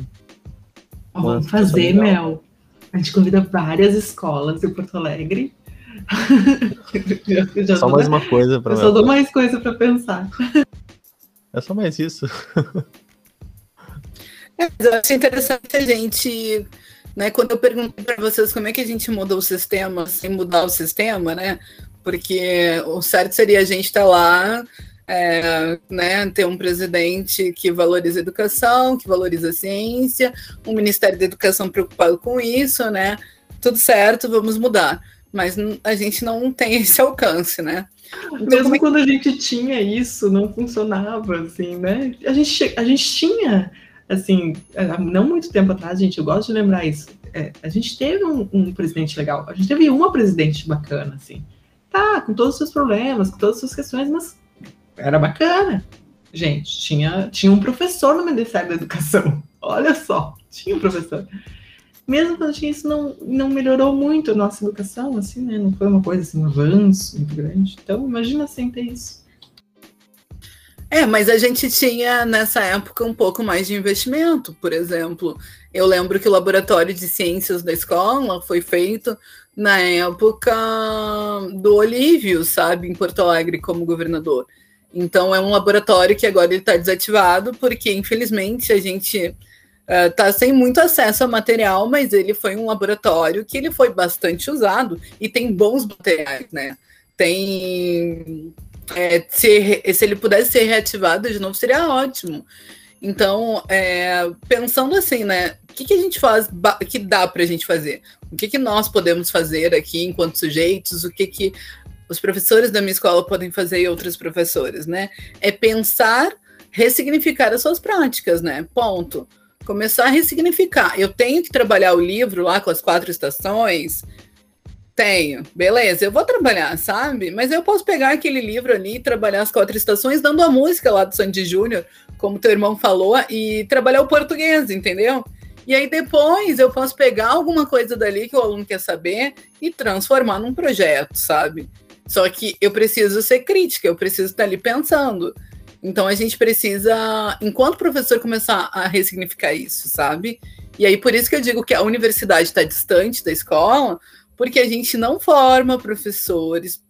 Vamos fazer, legal. Mel. A gente convida várias escolas de Porto Alegre. (laughs) só mais uma coisa para Eu só dou mais coisa para pensar. É só mais isso. É, eu acho interessante a gente, né, quando eu pergunto para vocês como é que a gente muda o sistema sem mudar o sistema, né? Porque o certo seria a gente estar tá lá, é, né, ter um presidente que valoriza a educação, que valoriza a ciência, um Ministério da Educação preocupado com isso, né? Tudo certo, vamos mudar. Mas a gente não tem (laughs) esse alcance, né? Então, Mesmo é quando a gente tinha isso, não funcionava, assim, né? A gente, a gente tinha assim, não muito tempo atrás, gente, eu gosto de lembrar isso. É, a gente teve um, um, presidente legal, a gente teve uma presidente bacana, assim. Tá, com todos os seus problemas, com todas as suas questões, mas era bacana. Gente, tinha, tinha um professor no Ministério da Educação. (laughs) Olha só, tinha um professor. Mesmo quando tinha isso, não, não melhorou muito a nossa educação, assim, né? Não foi uma coisa assim, um avanço muito grande. Então, imagina sem ter isso. É, mas a gente tinha nessa época um pouco mais de investimento, por exemplo. Eu lembro que o laboratório de ciências da escola foi feito na época do Olívio, sabe, em Porto Alegre, como governador. Então é um laboratório que agora está desativado, porque infelizmente a gente está uh, sem muito acesso a material, mas ele foi um laboratório que ele foi bastante usado e tem bons materiais, né? Tem é, se, se ele pudesse ser reativado de novo, seria ótimo. Então, é, pensando assim, né? O que, que a gente faz que dá para a gente fazer? O que, que nós podemos fazer aqui enquanto sujeitos? O que, que os professores da minha escola podem fazer e outros professores, né? É pensar, ressignificar as suas práticas, né? Ponto. Começar a ressignificar. Eu tenho que trabalhar o livro lá com as quatro estações, tenho, beleza, eu vou trabalhar, sabe? Mas eu posso pegar aquele livro ali, trabalhar as quatro estações, dando a música lá do Sandy Júnior, como teu irmão falou, e trabalhar o português, entendeu? E aí depois eu posso pegar alguma coisa dali que o aluno quer saber e transformar num projeto, sabe? Só que eu preciso ser crítica, eu preciso estar ali pensando. Então a gente precisa, enquanto professor, começar a ressignificar isso, sabe? E aí por isso que eu digo que a universidade está distante da escola, porque a gente não forma professores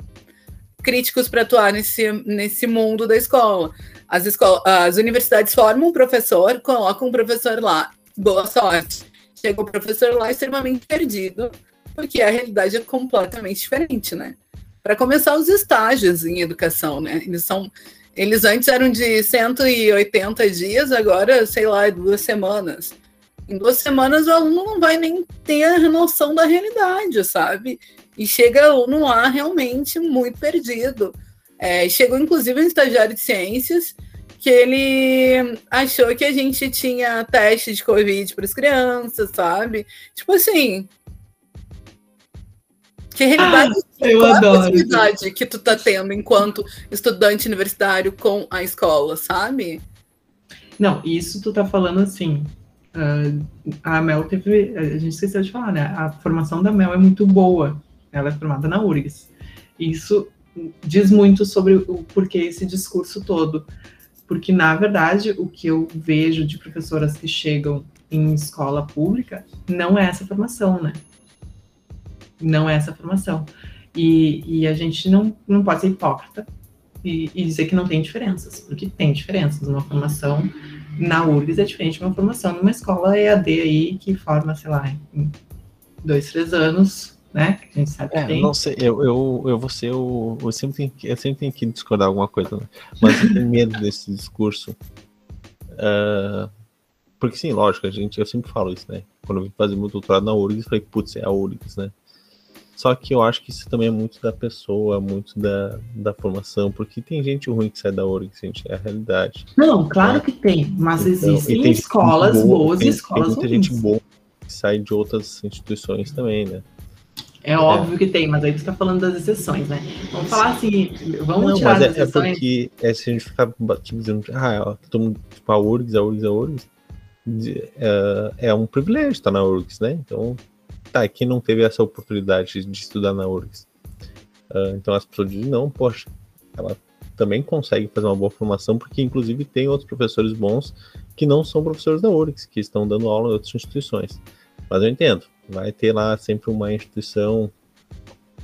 críticos para atuar nesse, nesse mundo da escola. As, escola, as universidades formam um professor, colocam um professor lá, boa sorte. Chega o professor lá extremamente perdido, porque a realidade é completamente diferente, né? Para começar, os estágios em educação, né? Eles são. Eles antes eram de 180 dias, agora, sei lá, duas semanas em duas semanas o aluno não vai nem ter a noção da realidade, sabe? E chega aluno lá realmente muito perdido. É, chegou inclusive um estagiário de ciências que ele achou que a gente tinha teste de Covid para as crianças, sabe? Tipo assim. Que realidade, ah, eu adoro. que tu tá tendo enquanto estudante universitário com a escola, sabe? Não, isso tu tá falando assim, a Mel teve, a gente esqueceu de falar, né? A formação da Mel é muito boa. Ela é formada na URGS. Isso diz muito sobre o porquê esse discurso todo. Porque, na verdade, o que eu vejo de professoras que chegam em escola pública não é essa formação, né? Não é essa formação. E, e a gente não, não pode ser hipócrita e, e dizer que não tem diferenças, porque tem diferenças. Uma formação na URGS é diferente de uma formação numa escola EAD aí que forma, sei lá, em dois, três anos, né? Que a gente sabe que é, tem. Não sei, eu, eu, eu vou ser o. Eu sempre, tenho, eu sempre tenho que discordar alguma coisa, né? mas eu tenho medo desse discurso. Uh, porque sim, lógico, a gente, eu sempre falo isso, né? Quando eu vim fazer meu doutorado na URGS, eu falei, putz, é a URGS, né? Só que eu acho que isso também é muito da pessoa, muito da, da formação, porque tem gente ruim que sai da URGS, gente, é a realidade. Não, claro que tem, mas então, existem escolas boa, boas e escolas tem muita ruins. gente boa que sai de outras instituições também, né? É óbvio é. que tem, mas aí tu tá falando das exceções, né? Vamos falar assim, vamos Não, tirar mas as é, exceções. É porque é, se a gente ficar tipo, dizendo, ah, ó, todo mundo, tipo, a URGS, a URGS, a URGS, é, é um privilégio estar na URGS, né? Então, tá, quem não teve essa oportunidade de estudar na URGS? Uh, então as pessoas dizem, não, poxa, ela também consegue fazer uma boa formação, porque inclusive tem outros professores bons que não são professores da URGS, que estão dando aula em outras instituições. Mas eu entendo, Vai ter lá sempre uma instituição,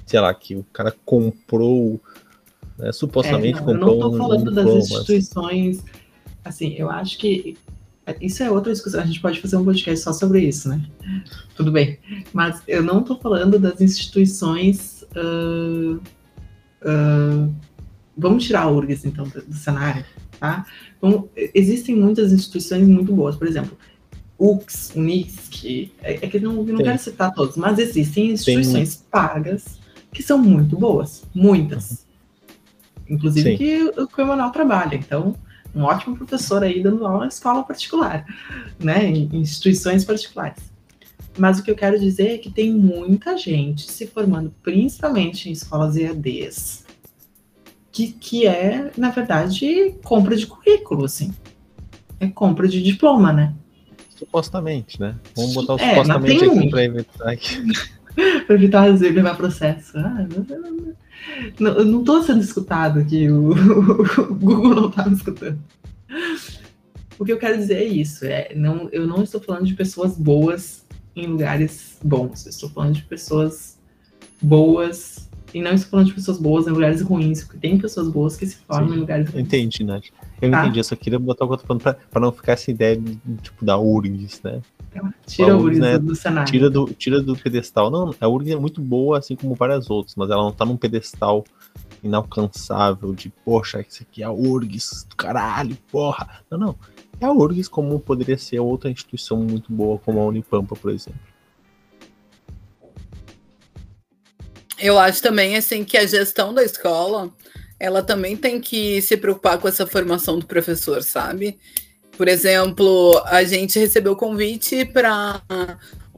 sei lá, que o cara comprou, né, supostamente é, não, comprou Eu não tô falando um, das um, instituições, assim, eu acho que isso é outra discussão, a gente pode fazer um podcast só sobre isso, né? Tudo bem. Mas eu não tô falando das instituições. Uh, uh, vamos tirar a URGS, então, do cenário, tá? Então, existem muitas instituições muito boas, por exemplo, UX, UNISC, é, é que não, não quero citar todos, mas existem instituições Tem. pagas que são muito boas, muitas. Inclusive Sim. que o, que o Emanuel trabalha, então um ótimo professor aí dando aula em escola particular, né, em instituições particulares. Mas o que eu quero dizer é que tem muita gente se formando, principalmente em escolas EADs, que, que é, na verdade, compra de currículo, assim. É compra de diploma, né? Supostamente, né? Vamos botar o é, supostamente aqui um... para evitar que... (laughs) para evitar levar processo. Ah, não, não, não, eu não estou sendo escutado aqui, o, (laughs) o Google não está me escutando. O que eu quero dizer é isso, é, não, eu não estou falando de pessoas boas em lugares bons, eu estou falando de pessoas boas e não estou falando de pessoas boas em lugares ruins, porque tem pessoas boas que se formam Sim, em lugares ruins. Entendi, Nath. Eu tá? entendi, eu só queria botar o que eu tô falando pra, pra não ficar essa ideia de, tipo, da URGS, né? Tira a URGS né, do cenário. Tira do, tira do pedestal. Não, a URGS é muito boa, assim como várias outras, mas ela não tá num pedestal inalcançável de, poxa, isso aqui é a URGS, caralho, porra. Não, não. É a URGS como poderia ser outra instituição muito boa, como a Unipampa, por exemplo. Eu acho também assim que a gestão da escola, ela também tem que se preocupar com essa formação do professor, sabe? Por exemplo, a gente recebeu convite para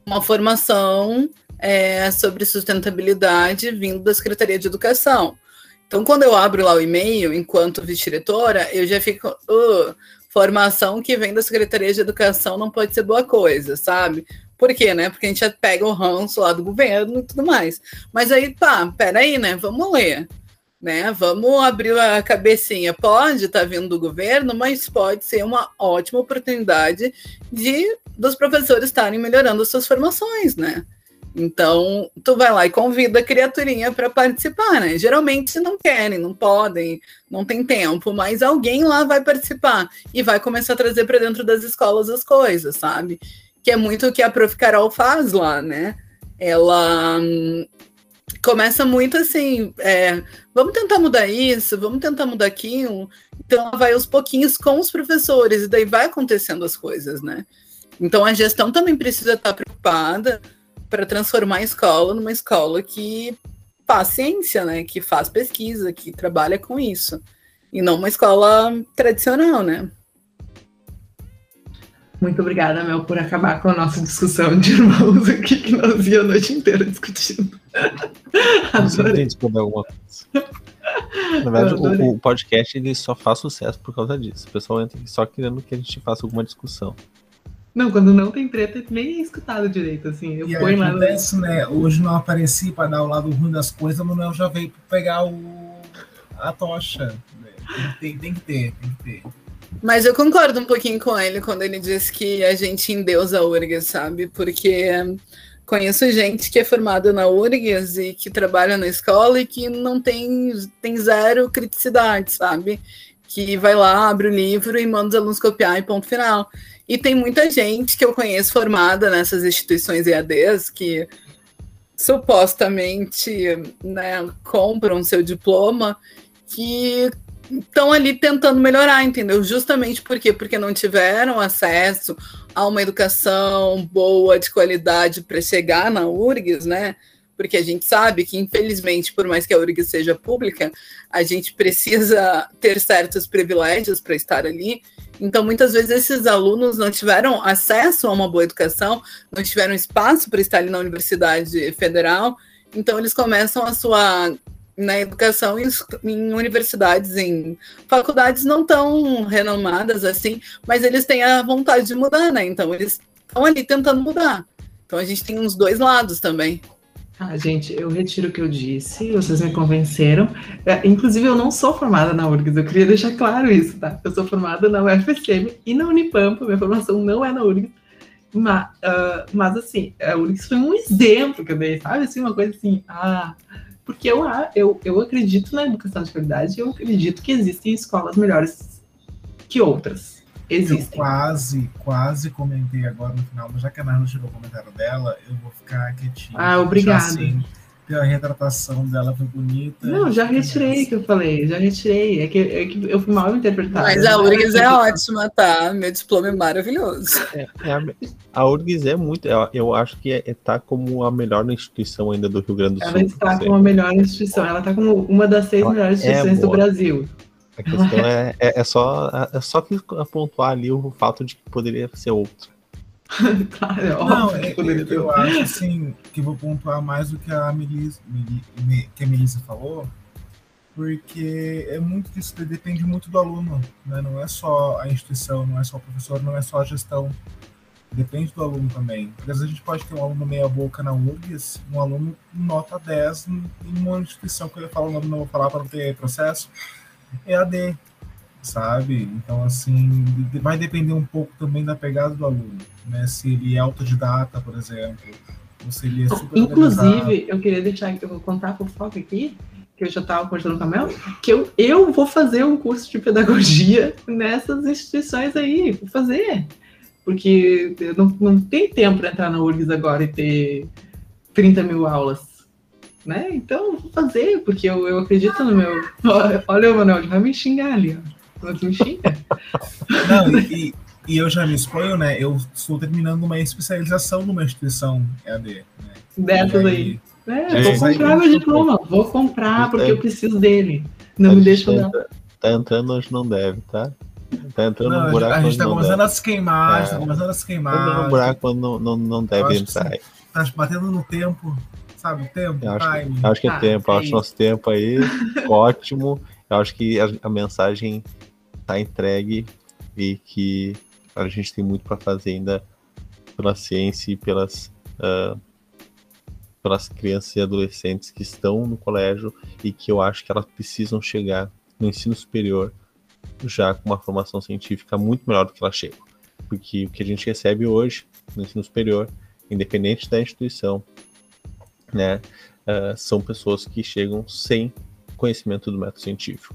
uma formação é, sobre sustentabilidade vindo da Secretaria de Educação. Então, quando eu abro lá o e-mail, enquanto vice-diretora, eu já fico. Uh, formação que vem da Secretaria de Educação não pode ser boa coisa, sabe? Por quê, né? Porque a gente já pega o ranço lá do governo e tudo mais. Mas aí, pá, peraí, né? Vamos ler. Né? Vamos abrir a cabecinha. Pode estar tá vindo do governo, mas pode ser uma ótima oportunidade de dos professores estarem melhorando suas formações, né? Então, tu vai lá e convida a criaturinha para participar, né? Geralmente não querem, não podem, não tem tempo, mas alguém lá vai participar e vai começar a trazer para dentro das escolas as coisas, sabe? que é muito o que a Prof. Carol faz lá, né? Ela hum, começa muito assim, é, vamos tentar mudar isso, vamos tentar mudar aquilo. Então vai aos pouquinhos com os professores, e daí vai acontecendo as coisas, né? Então a gestão também precisa estar preocupada para transformar a escola numa escola que faz ciência, né? Que faz pesquisa, que trabalha com isso. E não uma escola tradicional, né? Muito obrigada, Mel, por acabar com a nossa discussão de irmãos aqui, que nós ia a noite inteira discutindo. (laughs) Adorei. descobrir alguma coisa. Na verdade, o, o, podcast ele só faz sucesso por causa disso. O pessoal entra só querendo que a gente faça alguma discussão. Não, quando não tem treta, nem é escutado direito, assim. Eu e ponho lá. Acontece, né? Hoje não apareci para dar o lado ruim das coisas, o Manuel já veio pegar o... a tocha. Tem, tem que ter, tem que ter. Mas eu concordo um pouquinho com ele quando ele diz que a gente endeusa a URGS, sabe? Porque conheço gente que é formada na URGS e que trabalha na escola e que não tem, tem zero criticidade, sabe? Que vai lá, abre o livro e manda os alunos copiar e ponto final. E tem muita gente que eu conheço formada nessas instituições EADs que supostamente né, compram seu diploma que estão ali tentando melhorar, entendeu? Justamente por quê? Porque não tiveram acesso a uma educação boa, de qualidade para chegar na URGS, né? Porque a gente sabe que, infelizmente, por mais que a URGS seja pública, a gente precisa ter certos privilégios para estar ali. Então, muitas vezes, esses alunos não tiveram acesso a uma boa educação, não tiveram espaço para estar ali na Universidade Federal. Então, eles começam a sua na educação em, em, universidades, em faculdades não tão renomadas assim, mas eles têm a vontade de mudar, né? Então eles estão ali tentando mudar. Então a gente tem uns dois lados também. Ah, gente, eu retiro o que eu disse, vocês me convenceram. É, inclusive, eu não sou formada na URGS, eu queria deixar claro isso, tá? Eu sou formada na UFSM e na Unipampa, minha formação não é na URGS. Mas, uh, mas assim, a URGS foi um exemplo que eu dei, sabe? Assim, uma coisa assim, ah, porque eu, eu, eu acredito na educação de qualidade, eu acredito que existem escolas melhores que outras. Existem. Eu quase, quase comentei agora no final, mas já que a Ana chegou o comentário dela, eu vou ficar quietinho. Ah, obrigada. Assim, a retratação dela foi bonita. Não, já retirei que eu falei, já retirei. É que, é que eu fui mal interpretada. Mas a URGS é ótima, tá? Meu diploma é maravilhoso. É, é a, a URGS é muito, eu, eu acho que está é, tá como a melhor instituição ainda do Rio Grande do Sul. Ela está como a melhor instituição, ela está como uma das seis ela melhores é instituições do Brasil. A questão é, é, é, só, é só que pontuar ali o fato de que poderia ser outro. (laughs) claro, é Não, é, eu, eu acho assim que vou pontuar mais do que a Melissa, que a Melissa falou, porque é muito disso, depende muito do aluno, né? não é só a instituição, não é só o professor, não é só a gestão. Depende do aluno também. Porque às vezes a gente pode ter um aluno meia boca na URGS, um aluno nota 10 em uma instituição que eu ia falar o nome, não vou falar para não ter processo, é AD, sabe? Então, assim, vai depender um pouco também da pegada do aluno, né? Se ele é autodidata, por exemplo, ou se ele é super Inclusive, eu queria deixar, eu vou contar a fofoca aqui, que eu já estava conversando com a Mel, que eu, eu vou fazer um curso de pedagogia (laughs) nessas instituições aí, vou fazer. Porque eu não, não tem tempo para entrar na URGS agora e ter 30 mil aulas né? Então, vou fazer, porque eu, eu acredito no meu. (laughs) Olha o Manuel, vai me xingar ali, ó. Xinga. Não, e, e eu já me exponho, né? Eu estou terminando uma especialização numa instituição EAD. Né? Dessas aí. É, vou comprar meu diploma, vou comprar porque eu preciso dele. Não me deixa dar. Tá entrando onde não deve, tá? Tá entrando não, no buraco. A gente tá começando deve. a se queimar, é. tá começando a se queimar. Tá entrando no buraco quando não, não, não deve entrar. Tá batendo no tempo, sabe? Tempo, eu acho, time. Acho que é ah, tempo, é acho isso. nosso tempo aí ótimo. Eu acho que a, a mensagem tá entregue e que a gente tem muito para fazer ainda pela ciência e pelas, uh, pelas crianças e adolescentes que estão no colégio e que eu acho que elas precisam chegar no ensino superior já com uma formação científica muito melhor do que elas chegam. Porque o que a gente recebe hoje no ensino superior, independente da instituição, né, uh, são pessoas que chegam sem conhecimento do método científico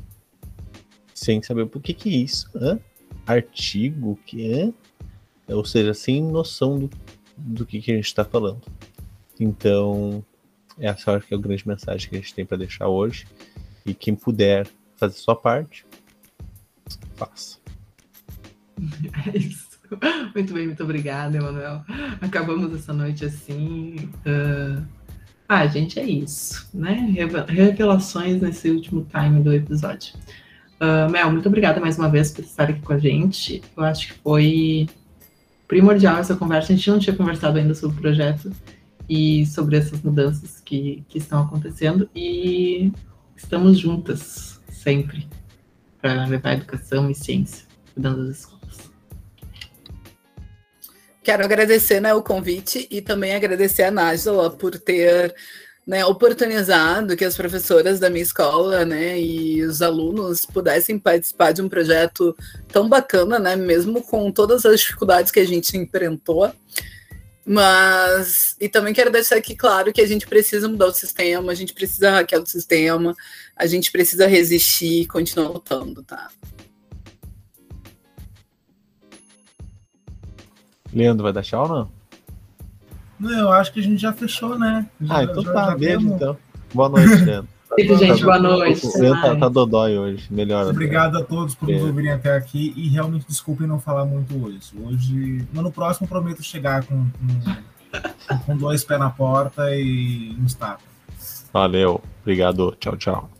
sem saber por que que isso, Hã? artigo, que é, ou seja, sem noção do, do que, que a gente está falando. Então, essa acho que é a grande mensagem que a gente tem para deixar hoje. E quem puder fazer sua parte, faça. (laughs) É isso. Muito bem, muito obrigada, Emanuel. Acabamos essa noite assim. Uh... Ah, gente, é isso, né? Revelações nesse último time do episódio. Uh, Mel, muito obrigada mais uma vez por estar aqui com a gente. Eu acho que foi primordial essa conversa. A gente não tinha conversado ainda sobre o projeto e sobre essas mudanças que, que estão acontecendo. E estamos juntas sempre para levar educação e ciência cuidando das escolas. Quero agradecer né, o convite e também agradecer a Nájila por ter né, oportunizado que as professoras da minha escola, né, e os alunos pudessem participar de um projeto tão bacana, né, mesmo com todas as dificuldades que a gente enfrentou. Mas, e também quero deixar aqui claro que a gente precisa mudar o sistema, a gente precisa hackear o sistema, a gente precisa resistir e continuar lutando, tá? Leandro, vai dar tchau ou não? Não, eu acho que a gente já fechou, né? Já, ah, então já, tá, já beijo então. Boa noite, Leandro. (laughs) gente, boa noite. Tá, tá dodói hoje, melhor. Obrigado a todos por nos ouvirem até aqui e realmente desculpem não falar muito hoje. Hoje, no próximo prometo chegar com, com, com dois pés na porta e uns tapas. Valeu, obrigado, tchau, tchau.